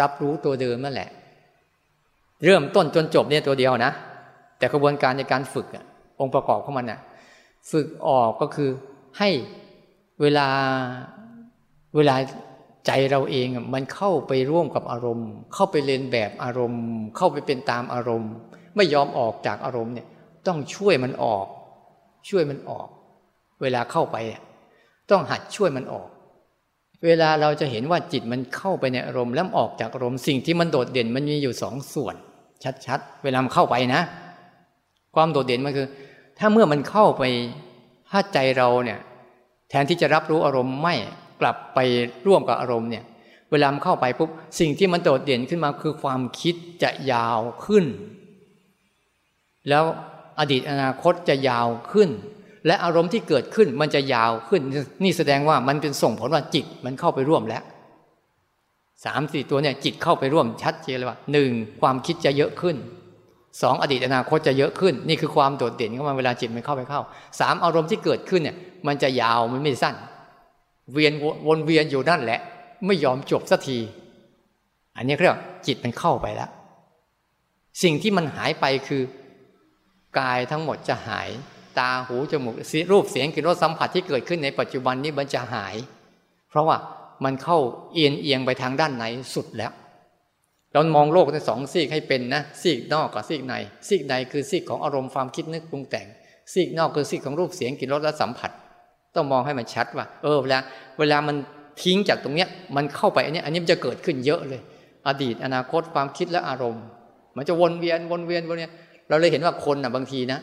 รับรู้ตัวเดิมนั่นแหละ เริ่มต้นจนจบเนี่ยตัวเดียวนะ แต่กระบวนการในการฝึกองค์ประกอบของมันน่ะฝึกออกก็คือให้เวลาเวลาใจเราเองมันเข้าไปร่วมกับอารมณ์ เข้าไปเรียนแบบอารมณ์ เข้าไปเป็นตามอารมณ์ ไม่ยอมออกจากอารมณ์เนี่ย ต้องช่วยมันออก ช่วยมันออก เวลาเข้าไป ต้องหัดช่วยมันออก เวลาเราจะเห็นว่าจิตมันเข้าไปในอารมณ์แล้วออกจากอารมณ์สิ่งที่มันโดดเด่นมันมีอยู่สองส่วน ชัดๆ เวลามันเข้าไปนะ ความโดดเด่นมันคือ ถ้าเมื่อมันเข้าไปถ้าใจเราเนี่ย แทนที่จะรับรู้อารมณ์ไม่กลับไปร่วมกับอารมณ์เนี่ย เวลามันเข้าไปปุ๊บสิ่งที่มันโดดเด่นขึ้นมาคือความคิดจะยาวขึ้น แล้ว อดีตอนาคตจะยาวขึ้น และอารมณ์ที่เกิดขึ้นมันจะยาวขึ้น นี่แสดงว่ามันเป็นส่งผลว่าจิตมันเข้าไปร่วมแล้วสามสี่ตัวเนี่ยจิตเข้าไปร่วมชัดเจนเลยว่าหนึ่งความคิดจะเยอะขึ้นสองอดีตอนาคตจะเยอะขึ้น นี่คือความโดดเด่นของมันเวลาจิตมันเข้าไปเข้าสามอารมณ์ที่เกิดขึ้นเนี่ย มันจะยาวมันไม่สั้น เวียนวนเวียนอยู่นั่นแหละ ไม่ยอมจบสักที อันนี้เรียกจิตมันเข้าไปแล้ว สิ่งที่มันหายไปคือ กายทั้งหมดจะหาย ตาหูจมูกรูปเสียงกลิ่นรสสัมผัสที่เกิดขึ้นในปัจจุบันนี้มันจะหาย เพราะว่ามันเข้าเอียงเอียงไปทางด้านไหนสุดแล้วเรามองโลกในสองซีกให้เป็นนะซีกนอกกับซีกในซีกในคือซีกของอารมณ์ความคิดนึกปรุงแต่ง ซีกนอกคือซีกของรูปเสียงกลิ่นรสและสัมผัส ต้องมองให้มันชัดว่า เออเวลาเวลามันทิ้งจากตรงเนี้ยมันเข้าไปอันนี้อันนี้มันจะเกิดขึ้นเยอะเลย อดีตอนาคตความคิดและอารมณ์ มันจะวนเวียนวนเวียนวนเวียน เราเลยเห็นว่าคนอะบางทีนะ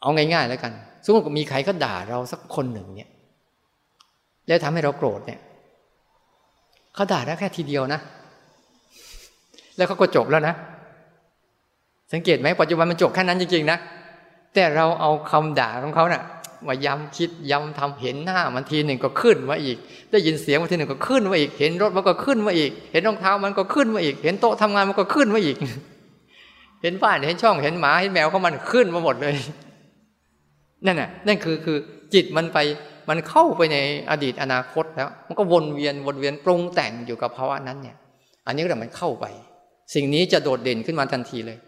เอาง่ายๆแล้วกัน สมมติมีใครก็ด่าเราสักคนหนึ่งเนี่ย แล้วทำให้เราโกรธเนี่ยเขาด่าได้แค่ทีเดียวนะ แล้วเขาก็จบแล้วนะ สังเกตไหมปัจจุบันมันจบแค่นั้นจริงๆนะ แต่เราเอาคำด่าของเขาเนะ่ะมาย้ำคิดย้ำทำเห็นหน้ามันทีหนึ่งก็ขึ้นมาอีก ได้ยินเสียงมันทีหนึ่งก็ขึ้นมาอีก เห็นรถมันก็ขึ้นมาอีก เห็นรองเท้ามันก็ขึ้นมาอีก เห็นโต๊ะทำงานมันก็ขึ้นมาอีก ห็นบ้านเห็นช่องเห็นหมาเห็นแมวเขามันขึ้นมาหมดเลย นั่นน่ะนั่นคือคือจิตมันไปมันเข้าไปในอดีตอนาคตแล้ว มันก็วนเวียนวนเวียนปรุงแต่งอยู่กับภาวะนั้นเนี่ย อันนี้ก็แต่มันเข้าไป สิ่งนี้จะโดดเด่นขึ้นมาทันทีเลย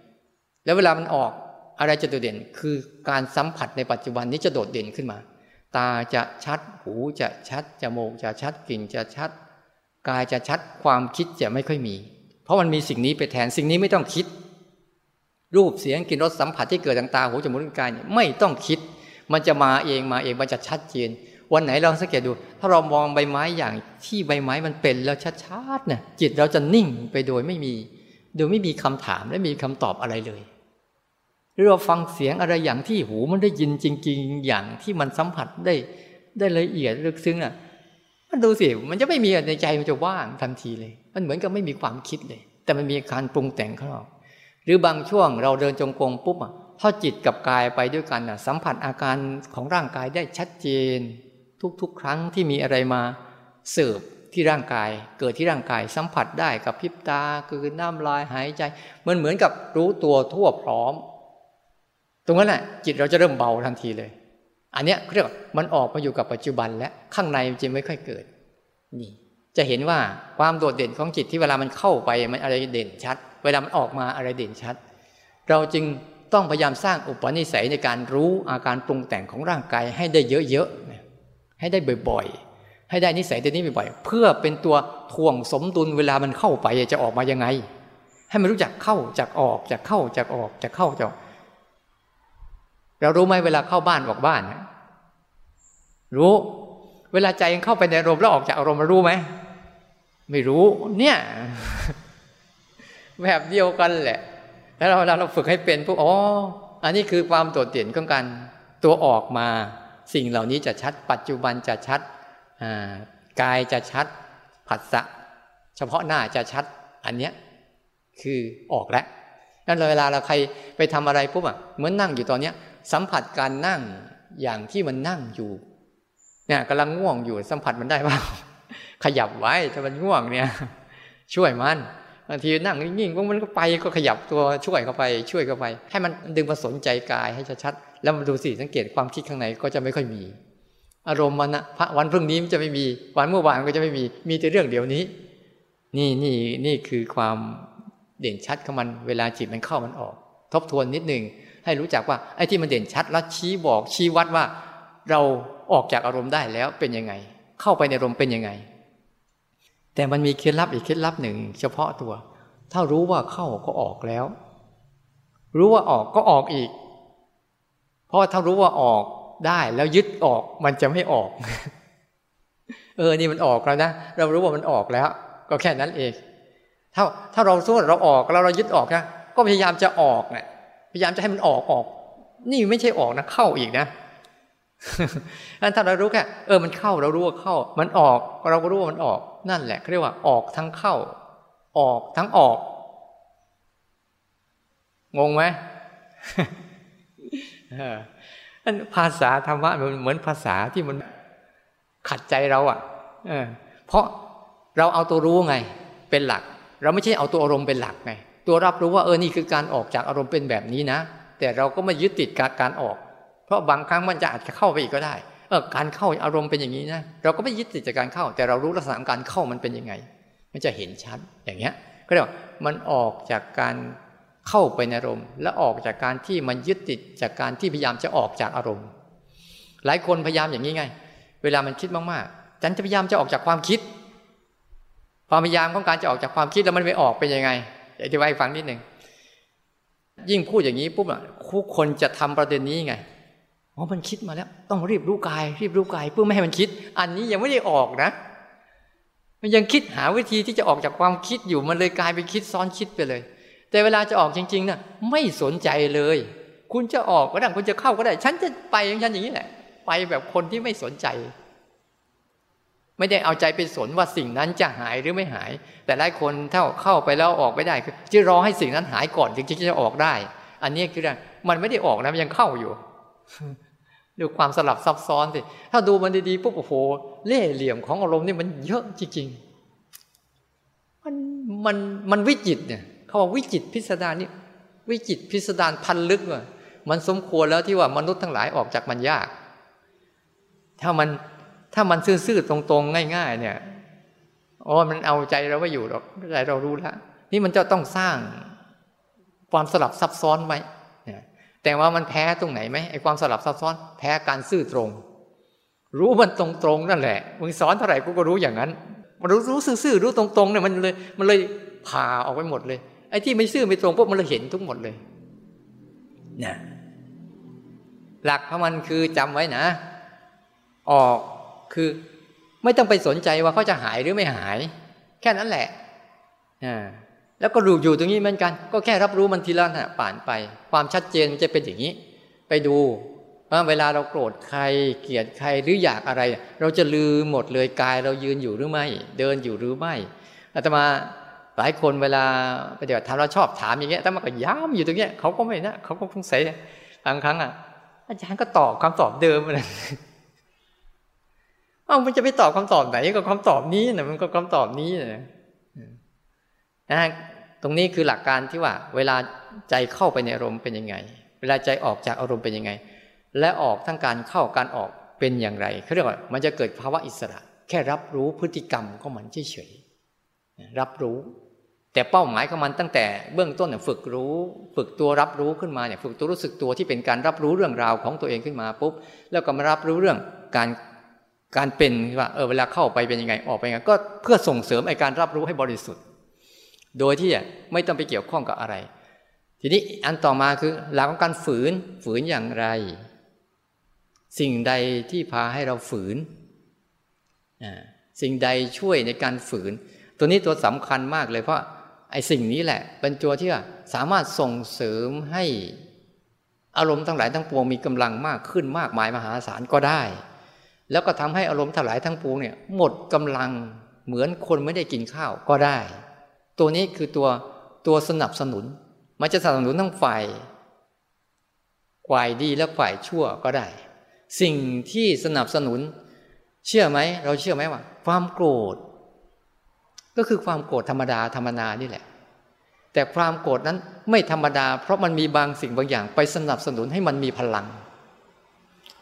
แล้วเวลามันออกอะไรจะโดดเด่น คือการสัมผัสในปัจจุบันนี้จะโดดเด่นขึ้นมา ตาจะชัด หูจะชัด จมูกจะชัด กลิ่นจะชัด กายจะชัด ความคิดจะไม่ค่อยมี เพราะมันมีสิ่งนี้ไปแทน สิ่งนี้ไม่ต้องคิด รูปเสียงกลิ่นรสสัมผัสที่เกิดทางตาหูจมูกลิ้นกายไม่ต้องคิด มันจะมาเองมาเองมันจะชัดเจน วันไหนลองสังเกตดู ถ้าเรามองใบไม้อย่างที่ใบไม้มันเป็นแล้วชัดๆเนี่ยจิตเราจะนิ่งไปโดยไม่มี โดยไม่มีคำถามและมีคำตอบอะไรเลยหรือเราฟังเสียงอะไรอย่างที่หูมันได้ยินจริง ๆ อย่างที่มันสัมผัสได้ได้ละเอียดลึกซึ้งอะ มันดูสิมันจะไม่มีในใจมันจะว่างทันทีเลย มันเหมือนกับไม่มีความคิดเลย แต่มันมีการปรุงแต่งข้างนอก รือบางช่วงเราเดินจงกรมปุ๊บอะถ้าจิตกับกายไปด้วยกันอะสัมผัสอาการของร่างกายได้ชัดเจน ทุกๆ ครั้งที่มีอะไรมาเสิร์ฟที่ร่างกาย เกิดที่ร่างกายสัมผัสได้กับพิบตาคือน้ำลายหายใจ มันเหมือนกับรู้ตัวทั่วพร้อม ตรงนั้นแหละจิตเราจะเริ่มเบาทันทีเลย อันเนี้ยเรียกมันออกมาอยู่กับปัจจุบันและข้างในมันจะไม่ค่อยเกิดนี่จะเห็นว่าความโดดเด่นของจิตที่เวลามันเข้าไปมันอะไรเด่นชัดเวลามันออกมาอะไรเด่นชัด เราจึงต้องพยายามสร้างอุปนิสัยในการรู้อาการปรุงแต่งของร่างกายให้ได้เยอะๆ ให้ได้บ่อยๆ ให้ได้นิสัยตัวนี้บ่อยๆ เพื่อเป็นตัวทวงสมดุลเวลามันเข้าไปจะออกมายังไง ให้มันรู้จักเข้าจากออกจากเข้าจากออกจากเข้าจากเรารู้ไหมเวลาเข้าบ้านออกบ้านรู้ เวลาใจเข้าไปในอารมณ์แล้วออกจากอารมณ์รู้ไหม ไม่รู้ เนี่ย แบบเดียวกันแหละ แล้วเราเราฝึกให้เป็นพวกอ๋ออันนี้คือความโดดเด่นของการตัวออกมา สิ่งเหล่านี้จะชัด ปัจจุบันจะชัดกายจะชัด ผัสสะเฉพาะหน้าจะชัด อันเนี้ยคือออกแล้วนั่นเวลาเราใครไปทำอะไรปุ๊บอะเหมือนนั่งอยู่ตอนเนี้ย สัมผัสการนั่งอย่างที่มันนั่งอยู่เนี่ยกำลังง่วงอยู่สัมผัสมันได้เปล่าขยับไว้ถ้ามันง่วงเนี่ย ช่วยมัน บางทีนั่งนิ่งๆมันก็ไปก็ขยับตัวช่วยเข้าไป ช่วยเข้าไป ให้มันดึงมาสนใจกายให้ชัดๆแล้วมาดูสิสังเกตความคิดข้างในก็จะไม่ค่อยมี อารมณ์มันนะพระวันพรุ่งนี้มันจะไม่มีวันเมื่อวานก็จะไม่มีมีแต่เรื่องเดียวนี้ นี่นี่นี่คือความเด่นชัดของมันเวลาจิตมันเข้ามันออก ทบทวนนิดหนึ่งให้รู้จักว่าไอ้ที่มันเด่นชัดแล้วชี้บอกชี้วัดว่า เราออกจากอารมณ์ได้แล้วเป็นยังไง เข้าไปในอารมณ์เป็นยังไง แต่มันมีเคล็ดลับอีกเคล็ดลับหนึ่ง เฉพาะตัว ถ้ารู้ว่าเข้าก็ออกแล้ว รู้ว่าออกก็ออกอีก เพราะถ้ารู้ว่าออกได้แล้วยึดออกมันจะไม่ออก เออนี่มันออกแล้วนะเรารู้ว่ามันออกแล้ว ก็แค่นั้นเอง ถ้าถ้าเราสู้เราออกแล้วเรายึดออกนะก็พยายามจะออกเนี่ยพยายามจะให้มันออกออก นี่ไม่ใช่ออกนะเข้าอีกนะนั้นถ้าเรารู้แค่เออมันเข้าเรารู้ว่าเข้า มันออกเราก็รู้ว่ามันออก นั่นแหละเขาเรียกว่าออกทั้งเข้า ออกทั้งออก งงไหมอันภาษาธรรมะมันเหมือนภาษาที่มันขัดใจเราอะเออเพราะเราเอาตัวรู้ไง เป็นหลัก เราไม่ใช่เอาตัวอารมณ์เป็นหลักไง ตัวรับรู้ว่าเออนี่คือการออกจากอารมณ์เป็นแบบนี้นะ แต่เราก็ไม่ยึดติดกับการออก เพราะบางครั้งมันจะอาจจะเข้าไปอีกก็ได้ เออการเข้าอารมณ์เป็นอย่างนี้นะเราก็ไม่ยึดติดจากการเข้า แต่เรารู้ลักษณะการเข้ามันเป็นยังไง มันจะเห็นชัดอย่างเงี้ยก็เรียกว่ามันออกจากการเข้าไปในอารมณ์ และออกจากการที่มันยึดติดจากการที่พยายามจะออกจากอารมณ์ หลายคนพยายามอย่างนี้ไง เวลามันคิดมากๆฉันจะพยายามจะออกจากความคิดความพยายามของการจะออกจากความคิดแล้วมันไม่ออกเป็นยังไงอธิบายฟังนิดหนึ่งยิ่งพูดอย่างนี้ปุ๊บอะคู่คนจะทำประเด็นนี้ไง อ๋อมันคิดมาแล้ว ต้องรีบรู้กาย รีบรู้กาย เพื่อไม่ให้มันคิด อันนี้ยังไม่ได้ออกนะ มันยังคิดหาวิธีที่จะออกจากความคิดอยู่มันเลยกลายเป็นคิดซ้อนคิดไปเลย แต่เวลาจะออกจริงๆนะ่ะไม่สนใจเลย คุณจะออกก็ได้คุณจะเข้าก็ได้ ฉันจะไปองฉันอย่างนี้แหละ ไปแบบคนที่ไม่สนใจ ไม่ได้เอาใจไปสนว่าสิ่งนั้นจะหายหรือไม่หาย แต่หลายคนถ้าเข้าไปแล้วออกไม่ได้คือจะรอให้สิ่งนั้นหายก่อนถึงจะออกได้ อันนี้คือมันไม่ได้ออกนะมันยังเข้าอยู่ ดูความสลับซับซ้อนสิถ้าดูมันดีๆปุ๊บโอ้โหเล่เหลี่ยมของอารมณ์นี่มันเยอะจริงๆมันมันมันวิจิตเนี่ยเขาว่าวิจิตพิสดารนี่วิจิตพิสดารพันลึกว่ะมันสมควรแล้วที่ว่ามนุษย์ทั้งหลายออกจากมันยาก ถ้ามันถ้ามันซื่อๆตรงๆ ง่าย ๆ เนี่ยอ๋อมันเอาใจเราไม่อยู่หรอกใจเรารู้แล้วนี่มันจะต้องสร้างความสลับซับซ้อนไว้ แต่ว่ามันแพ้ตรงไหนไหมไอ้ความสลับซับซ้อน แพ้การซื่อตรง รู้มันตรงๆนั่นแหละมึงสอนเท่าไหร่กูก็รู้อย่างนั้น มันรู้รู้ซื่อๆรู้ตรงๆเนี่ยมันเลยมันเลยผ่าออกไปหมดเลยไอ้ที่ไม่ซื่อไม่ตรงพวกมันเลยเห็นทุกหมดเลยนี่ยหลักของมันคือจำไว้นะ ออกคือไม่ต้องไปสนใจว่าเขาจะหายหรือไม่หาย แค่นั้นแหละอ่า แล้วก็รู้อยู่ตรงนี้เหมือนกัน ก็แค่รับรู้มันทีละขณะผ่านไป ความชัดเจนมันจะเป็นอย่างนี้ ไปดูว่าเวลาเราโกรธใครเกลียดใครหรืออยากอะไร เราจะลืมหมดเลยกายเรายืนอยู่หรือไม่ เดินอยู่หรือไม่อาตมาหลายคนเวลาปฏิบัติธรรมเราชอบถามอย่างเงี้ยแต่มันก็ย้ำอยู่ตรงเนี้ยเขาก็ไม่นะเขาก็สงสัยบางครั้งอะ อาจารย์ก็ตอบคำตอบเดิมเลยเอ้ามันจะไปตอบคำตอบไหนก็คำตอบนี้นะมันก็คำตอบนี้นะ นะตรงนี้คือหลักการที่ว่า เวลาใจเข้าไปในอารมณ์เป็นยังไง เวลาใจออกจากอารมณ์เป็นยังไง และออกทั้งการเข้าการออกเป็นอย่างไรเขาเรียกว่ามันจะเกิดภาวะอิสระ แค่รับรู้พฤติกรรมของมันเฉยๆรับรู้ แต่เป้าหมายของมันตั้งแต่เบื้องต้นฝึกรู้ ฝึกตัวรับรู้ขึ้นมาเนี่ยฝึกตัวรู้สึกตัวที่เป็นการรับรู้เรื่องราวของตัวเองขึ้นมาปุ๊บแล้วก็มารับรู้เรื่องการการเป็นว่าเออเวลาเข้าไปเป็นยังไงออกไปยังไงก็เพื่อส่งเสริมไอการรับรู้ให้บริสุทธิ์ โดยที่ไม่ต้องไปเกี่ยวข้องกับอะไร ทีนี้อันต่อมาคือหลักของการฝืนฝืนอย่างไร สิ่งใดที่พาให้เราฝืน สิ่งใดช่วยในการฝืน ตัวนี้ตัวสำคัญมากเลยเพราะไอ้สิ่งนี้แหละ เป็นตัวที่สามารถส่งเสริมให้อารมณ์ทั้งหลายทั้งปวงมีกำลังมากขึ้นมากมายมหาศาลก็ได้ แล้วก็ทำให้อารมณ์ทั้งหลายทั้งปวงเนี่ยหมดกำลังเหมือนคนไม่ได้กินข้าวก็ได้ ตัวนี้คือตัวตัวสนับสนุน มันจะสนับสนุนทั้งฝ่ายฝ่ายดีและฝ่ายชั่วก็ได้ สิ่งที่สนับสนุน เชื่อไหม เราเชื่อไหมว่า ความโกรธ ก็คือความโกรธธรรมดาธรรมนานี่แหละ แต่ความโกรธนั้นไม่ธรรมดา เพราะมันมีบางสิ่งบางอย่าง ไปสนับสนุนให้มันมีพลัง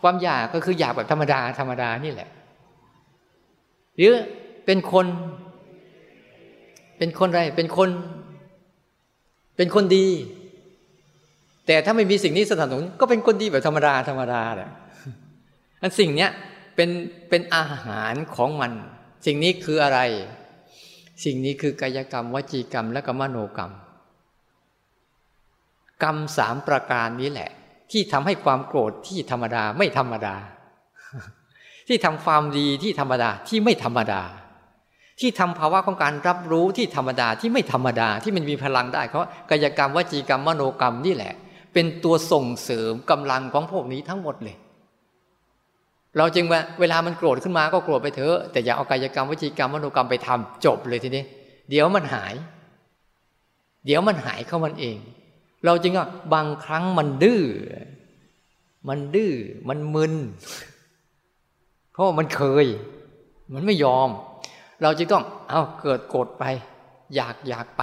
ความอยากก็คืออยากแบบธรรมดาธรรมดานี่แหละ หรือเป็นคน เป็นคนไร เป็นคน เป็นคนดี แต่ถ้าไม่มีสิ่งนี้สนับสนุนก็เป็นคนดีแบบธรรมดาธรรมดาแหละอันสิ่งเนี้ยเป็นเป็นอาหารของมัน สิ่งนี้คืออะไร สิ่งนี้คือกายกรรม วจีกรรม และก็มโนกรรม กรรมสามประการนี้แหละ ที่ทำให้ความโกรธที่ธรรมดาไม่ธรรมดา ที่ทำความดีที่ธรรมดาที่ไม่ธรรมดา ที่ทำภาวะของการรับรู้ที่ธรรมดาที่ไม่ธรรมดาที่มันมีพลังได้เพราะกายกรรมวจีกรรมมโนกรรมนี่แหละ เป็นตัวส่งเสริมกำลังของพวกนี้ทั้งหมดเลย เราจึงว่าเวลามันโกรธขึ้นมาก็โกรธไปเถอะแต่อย่าเอากายกรรมวจีกรรมมโนกรรมไปทำจบเลยทีนี้ เดี๋ยวมันหาย เดี๋ยวมันหายเข้ามันเอง เราจึงว่าบางครั้งมันดื้อมันดื้อมันมึนเพราะมันเคย มันไม่ยอม เราจะต้องเอาเกิดโกรธไป อยากอยากไป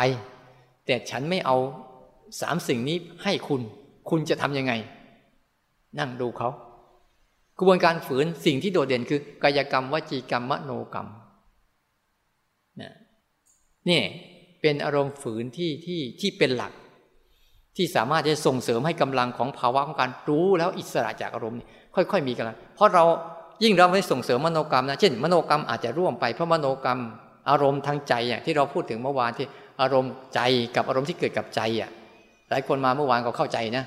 แต่ฉันไม่เอาสามสิ่งนี้ให้คุณ คุณจะทำยังไง นั่งดูเขากระบวนการฝืนสิ่งที่โดดเด่นคือ กายกรรมวจีกรรมมโนกรรมนี่เป็นอารมณ์ฝืนที่ที่ที่เป็นหลัก ที่สามารถจะส่งเสริมให้กำลังของภาวะของการรู้แล้วอิสระจากอารมณ์ค่อย ๆ มีกำลังเพราะเรา ยิ่งเราไม่ส่งเสริมมโนกรรมนะเช่น มโนกรรมอาจจะร่วมไปเพราะมโนกรรม อารมณ์ทางใจอะที่เราพูดถึงเมื่อวานที่อารมณ์ใจกับอารมณ์ที่เกิดกับใจอะหลายคนมาเมื่อวานก็เข้าใจนะ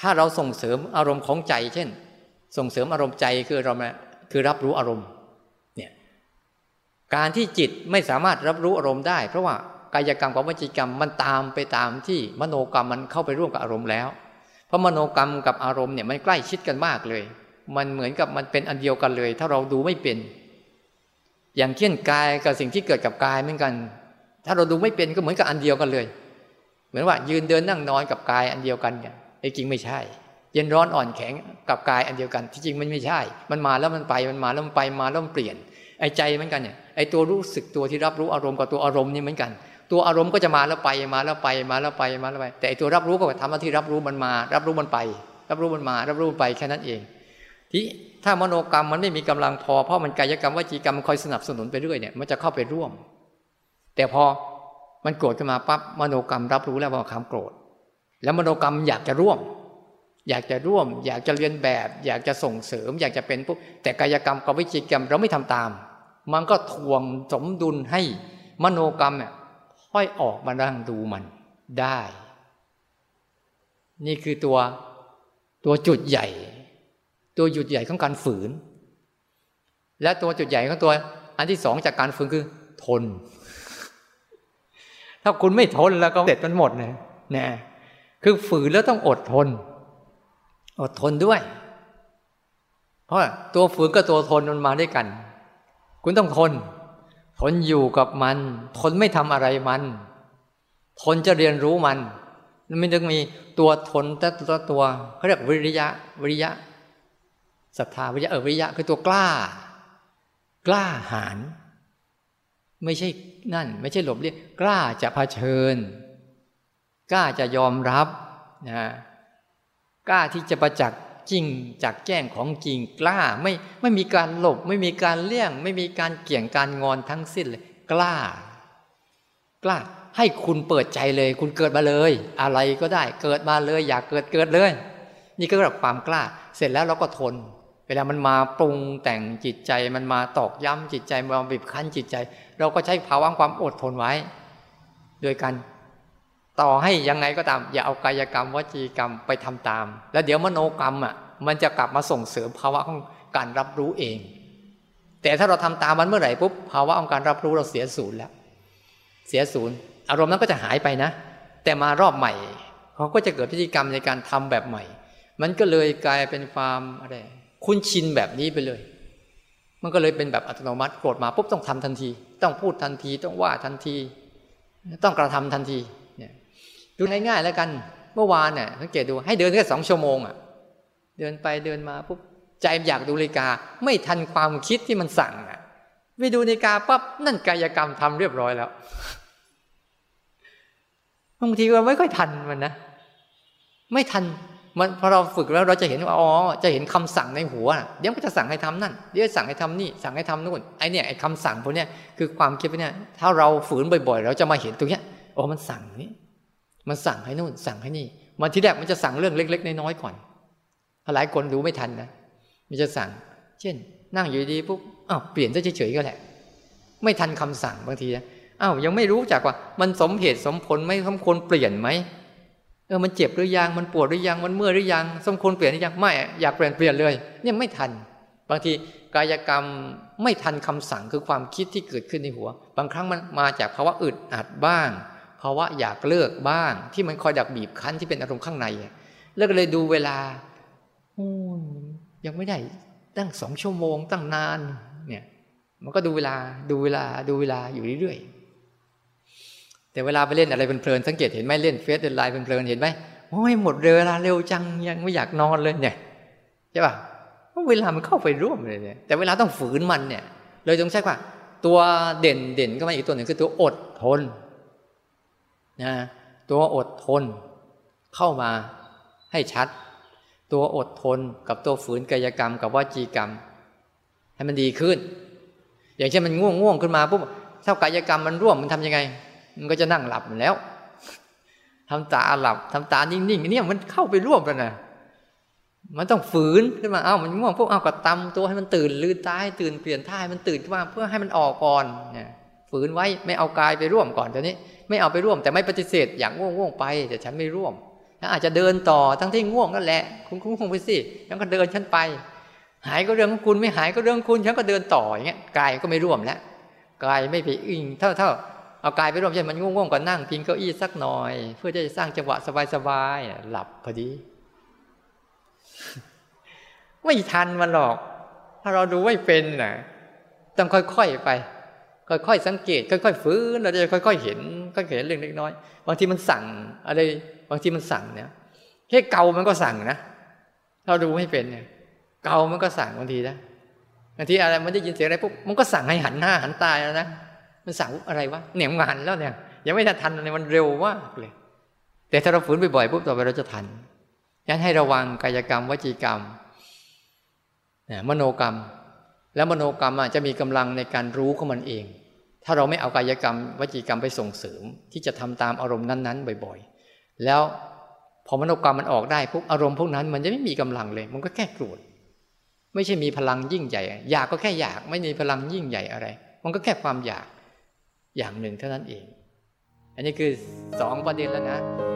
ถ้าเราส่งเสริมอารมณ์ของใจ เช่น ส่งเสริมอารมณ์ใจคือเราคือรับรู้อารมณ์เนี่ยการที่จิตไม่สามารถรับรู้อารมณ์ได้ เพราะว่ากายกรรมกับวจิกรรมมันตามไปตามที่มโนกรรมมันเข้าไปร่วมกับอารมณ์แล้ว เพราะมโนกรรมกับอารมณ์เนี่ยมันใกล้ชิดกันมากเลย มันเหมือนกับมันเป็นอันเดียวกันเลย ถ้าเราดูไม่เป็น อย่างเช่นกายกับสิ่งที่เกิดกับกายเหมือนกัน ถ้าเราดูไม่เป็นก็เหมือนกับอันเดียวกันเลย เหมือนว่า ยืนเดินนั่งนอนกับกายอันเดียวกันเนี่ยจริงไม่ใช่ เย็นร้อนอ่อนแข็งกับกายอันเดียวกัน ที่จริงมันไม่ใช่ มันมาแล้วมันไปมันมาแล้วมันไปมาแล้วมันเปลี่ยน ไอ้ใจเหมือนกันเนี่ยไอ้ตัวรู้สึกตัวที่รับรู้อารมณ์กับตัวอารมณ์นี่เหมือนกันตัวอารมณ์ก็จะมาแล้วไปมาแล้วไปมาแล้วไปมาแล้วไป แต่ตัวรับรู้ก็ทำหน้าที่รับรู้มันมา รับรู้มันไป รับรู้มันมา รับรู้มันไปแค่นั้นเอง ที่ถ้ามโนกรรมมันไม่มีกำลังพอ เพราะมันกายกรรมวจีกรรมมันคอยสนับสนุนไปเรื่อยเนี่ยมันจะเข้าไปร่วม แต่พอมันโกรธขึ้นมาปั๊บมโนกรรมรับรู้แล้วว่าความโกรธ แล้วมโนกรรมอยากจะร่วม อยากจะร่วม อยากจะเรียนแบบ อยากจะส่งเสริม อยากจะเป็นพวกแต่กายกรรมกับวิจิกรรมเราไม่ทำตาม มันก็ทวงสมดุลให้มโนกรรมเนี่ยค่อยออกมานั่งดูมันได้ นี่คือตัวตัวจุดใหญ่ ตัวจุดใหญ่ของการฝืน และตัวจุดใหญ่ของตัว อันที่สองจากการฝืนคือ ทน ถ้าคุณไม่ทนแล้วก็เสร็จมันหมดนะนะคือฝืนแล้วต้องอดทน อดทนด้วย เพราะตัวฝืนกับตัวทนมันมาด้วยกัน คุณต้องทน ทนอยู่กับมัน ทนไม่ทำอะไรมัน ทนจะเรียนรู้มันมันต้องมีตัวทนแต่ตัวตัวเขาเรียกวิริยะ วิริยะ ศรัทธาวิยะเออวิยะคือตัวกล้า กล้าหาญไม่ใช่นั่น ไม่ใช่หลบเลี่ยงกล้าจะะเผชิญ กล้าจะยอมรับนะกล้าที่จะประจักษ์จริงจากแจ้งของจริงกล้าไม่ไม่มีการหลบ ไม่มีการเลี่ยง ไม่มีการเกี่ยงการงอนทั้งสิ้นเลย กล้า กล้าให้คุณเปิดใจเลย คุณเกิดมาเลย อะไรก็ได้ เกิดมาเลย อยากเกิดเกิดเลย นี่ก็แบบความกล้า เสร็จแล้วเราก็ทน เวลามันมาปรุงแต่งจิตใจมันมาตอกย้ำจิตใจมาบีบคั้นจิตใจ เราก็ใช้ภาวะความอดทนไว้โดยการต่อให้ยังไงก็ตาม อย่าเอากายกรรมวจีกรรมไปทำตาม แล้วเดี๋ยวมโนกรรมอะ มันจะกลับมาส่งเสริมภาวะของการรับรู้เอง แต่ถ้าเราทำตามมันเมื่อไหร่ปุ๊บภาวะของการรับรู้เราเสียศูนย์แล้วเสียศูนย์อารมณ์นั้นก็จะหายไปนะ แต่มารอบใหม่เขาก็จะเกิดพฤติกรรมในการทำแบบใหม่ มันก็เลยกลายเป็นความอะไร คุ้นชินแบบนี้ไปเลย มันก็เลยเป็นแบบอัตโนมัติโกรธมาปุ๊บต้องทำทันที ต้องพูดทันที ต้องว่าทันที ต้องกระทำทันทีเนี่ยดูง่ายๆแล้วกันเมื่อวานเนี่ยสังเกตดูให้เดินแค่สองชั่วโมงอะเดินไปเดินมาปุ๊บใจอยากดูนาฬิกา ไม่ทันความคิดที่มันสั่งอะไปดูนาฬิกาปั๊บนั่นกายกรรมทำเรียบร้อยแล้วบางทีเราไม่ค่อยทันมันนะไม่ทัน มันพอเราฝึกแล้วเราจะเห็นว่าอ๋อจะเห็นคำสั่งในหัว เดี๋ยวก็จะสั่งให้ทำนั่นเดี๋ยวสั่งให้ทำนี่สั่งให้ทำนู่นไอเนี่ยไอคำสั่งพวกเนี้ยคือความคิดพวกเนี้ยถ้าเราฝืนบ่อยๆ เราจะมาเห็นตรงเนี้ยโอ้มันสั่งนี้มันสั่งให้นู่น สั่งให้นี่มันที่แรกมันจะสั่งเรื่องเล็ก ๆ น้อยๆก่อนหลายคนดูไม่ทันนะมันจะสั่ง เช่น นั่งอยู่ดีปุ๊บอ้าวเปลี่ยนซะเฉยๆก็แหละ ไม่ทันคำสั่งบางทีนะอ้าวยังไม่รู้จักว่า มันสมเหตุสมผลไหมสมควรเปลี่ยนไหม เออมันเจ็บหรือยังมันปวดหรือยังมันเมื่อยหรือยังสมควรเปลี่ยนหรือยังไม่อยากเปลี่ยนเปลี่ยนเลย เนี่ยไม่ทัน บางทีกายกรรมไม่ทันคำสั่งคือความคิดที่เกิดขึ้นในหัว บางครั้งมันมาจากภาวะอึดอัดบ้างภาวะอยากเลิกบ้าง ที่มันคอยดักบีบคั้นที่เป็นอารมณ์ข้างในแล้วก็เลยดูเวลายังไม่ได้ตั้งสองชั่วโมงตั้งนานเนี่ย มันก็ดูเวลาดูเวลาดูเวลาอยู่เรื่อยๆ แต่เวลาไปเล่นอะไรเพลินๆสังเกตเห็นไหมเล่นเฟซเล่นไลน์เพลินๆเห็นไหมโอ้ยหมดเวลาเร็วจังยังไม่อยากนอนเลยเนี่ยใช่ป่ะเวลามันเข้าไปร่วมเลยเนี่ยแต่เวลาต้องฝืนมันเนี่ย เลยต้องใช้ว่า ตัวเด่นเด่นก็มาอีกตัวหนึ่งคือตัวอดทนนะตัวอดทน เข้ามาให้ชัด ตัวอดทนกับตัวฝืนกายกรรม กับวจีกรรม ให้มันดีขึ้น อย่างเช่นมันง่วงง่วงขึ้นมาปุ๊บถ้ากายกรรมมันร่วมมันทํำยังไง มันก็จะนั่งหลับแล้วทำตาหลับทำตานิ่งๆเนี่ยมันเข้าไปร่วมกันนะมันต้องฝืนขึ้นมา เอ้า มันง่วงพวกเอากระตำตัวให้มันตื่นลืนตาให้ตื่นเปลี่ยนท่าให้มันตื่นขึ้นมาเพื่อให้มันออกก่อนเนี่ยฝืนไว้ไม่เอากายไปร่วมก่อนตอนนี้ ไม่เอาไปร่วมแต่ไม่ปฏิเสธ อย่างง่วงง่วงไปแต่ฉันไม่ร่วมอาจจะเดินต่อทั้งที่ง่วงนั่นแหละคุณคุณคงไปสิฉันก็เดินฉันไป หายก็เรื่องของคุณไม่หายก็เรื่องคุณฉันก็เดินต่ออย่างเงี้ยกายก็ไม่ร่วมแล้วกายไม่ไปอิงเท่าเท่า เอากายไปร่วมใช่มันง่วงๆก็นั่งพิงเก้าอี้สักหน่อย เพื่อจะสร้างจังหวะสบายๆหลับพอดี ไม่ทันมันหรอก ถ้าเราดูไม่เป็นนะต้องค่อยๆไป ค่อยๆสังเกต ค่อยๆฟื้นเราจะค่อยๆเห็นค่อยๆเห็นเรื่องเล็กน้อยบางทีมันสั่งอะไรบางทีมันสั่งเนี่ยแค่เกามันก็สั่งนะเราดูไม่เป็นเนี่ยเกามันก็สั่งบางทีนะบางทีอะไรมันได้ยินเสียงอะไรปุ๊บมันก็สั่งให้หันหน้าหันตาแล้วนะ มันสั่งอะไรวะเหนี่ยงงานแล้วเนี่ย ยังไม่ทันเลยมันเร็วมากเลย แต่ถ้าเราฝืนบ่อยๆปุ๊บต่อไปเราจะทันยันให้ระวังกายกรรมวจีกรรมมโนกรรม แล้วมโนกรรมจะมีกำลังในการรู้ของมันเอง ถ้าเราไม่เอากายกรรมวจีกรรมไปส่งเสริม ที่จะทำตามอารมณ์นั้นๆ บ่อยๆ แล้วพอมโนกรรมมันออกได้พวกอารมณ์พวกนั้น มันจะไม่มีกำลังเลย มันก็แค่โกรธไม่ใช่มีพลังยิ่งใหญ่ อยากก็แค่อยากไม่มีพลังยิ่งใหญ่อะไร มันก็แค่ความอยาก อย่างหนึ่งเท่านั้นเอง อันนี้คือสองประเด็นแล้วนะ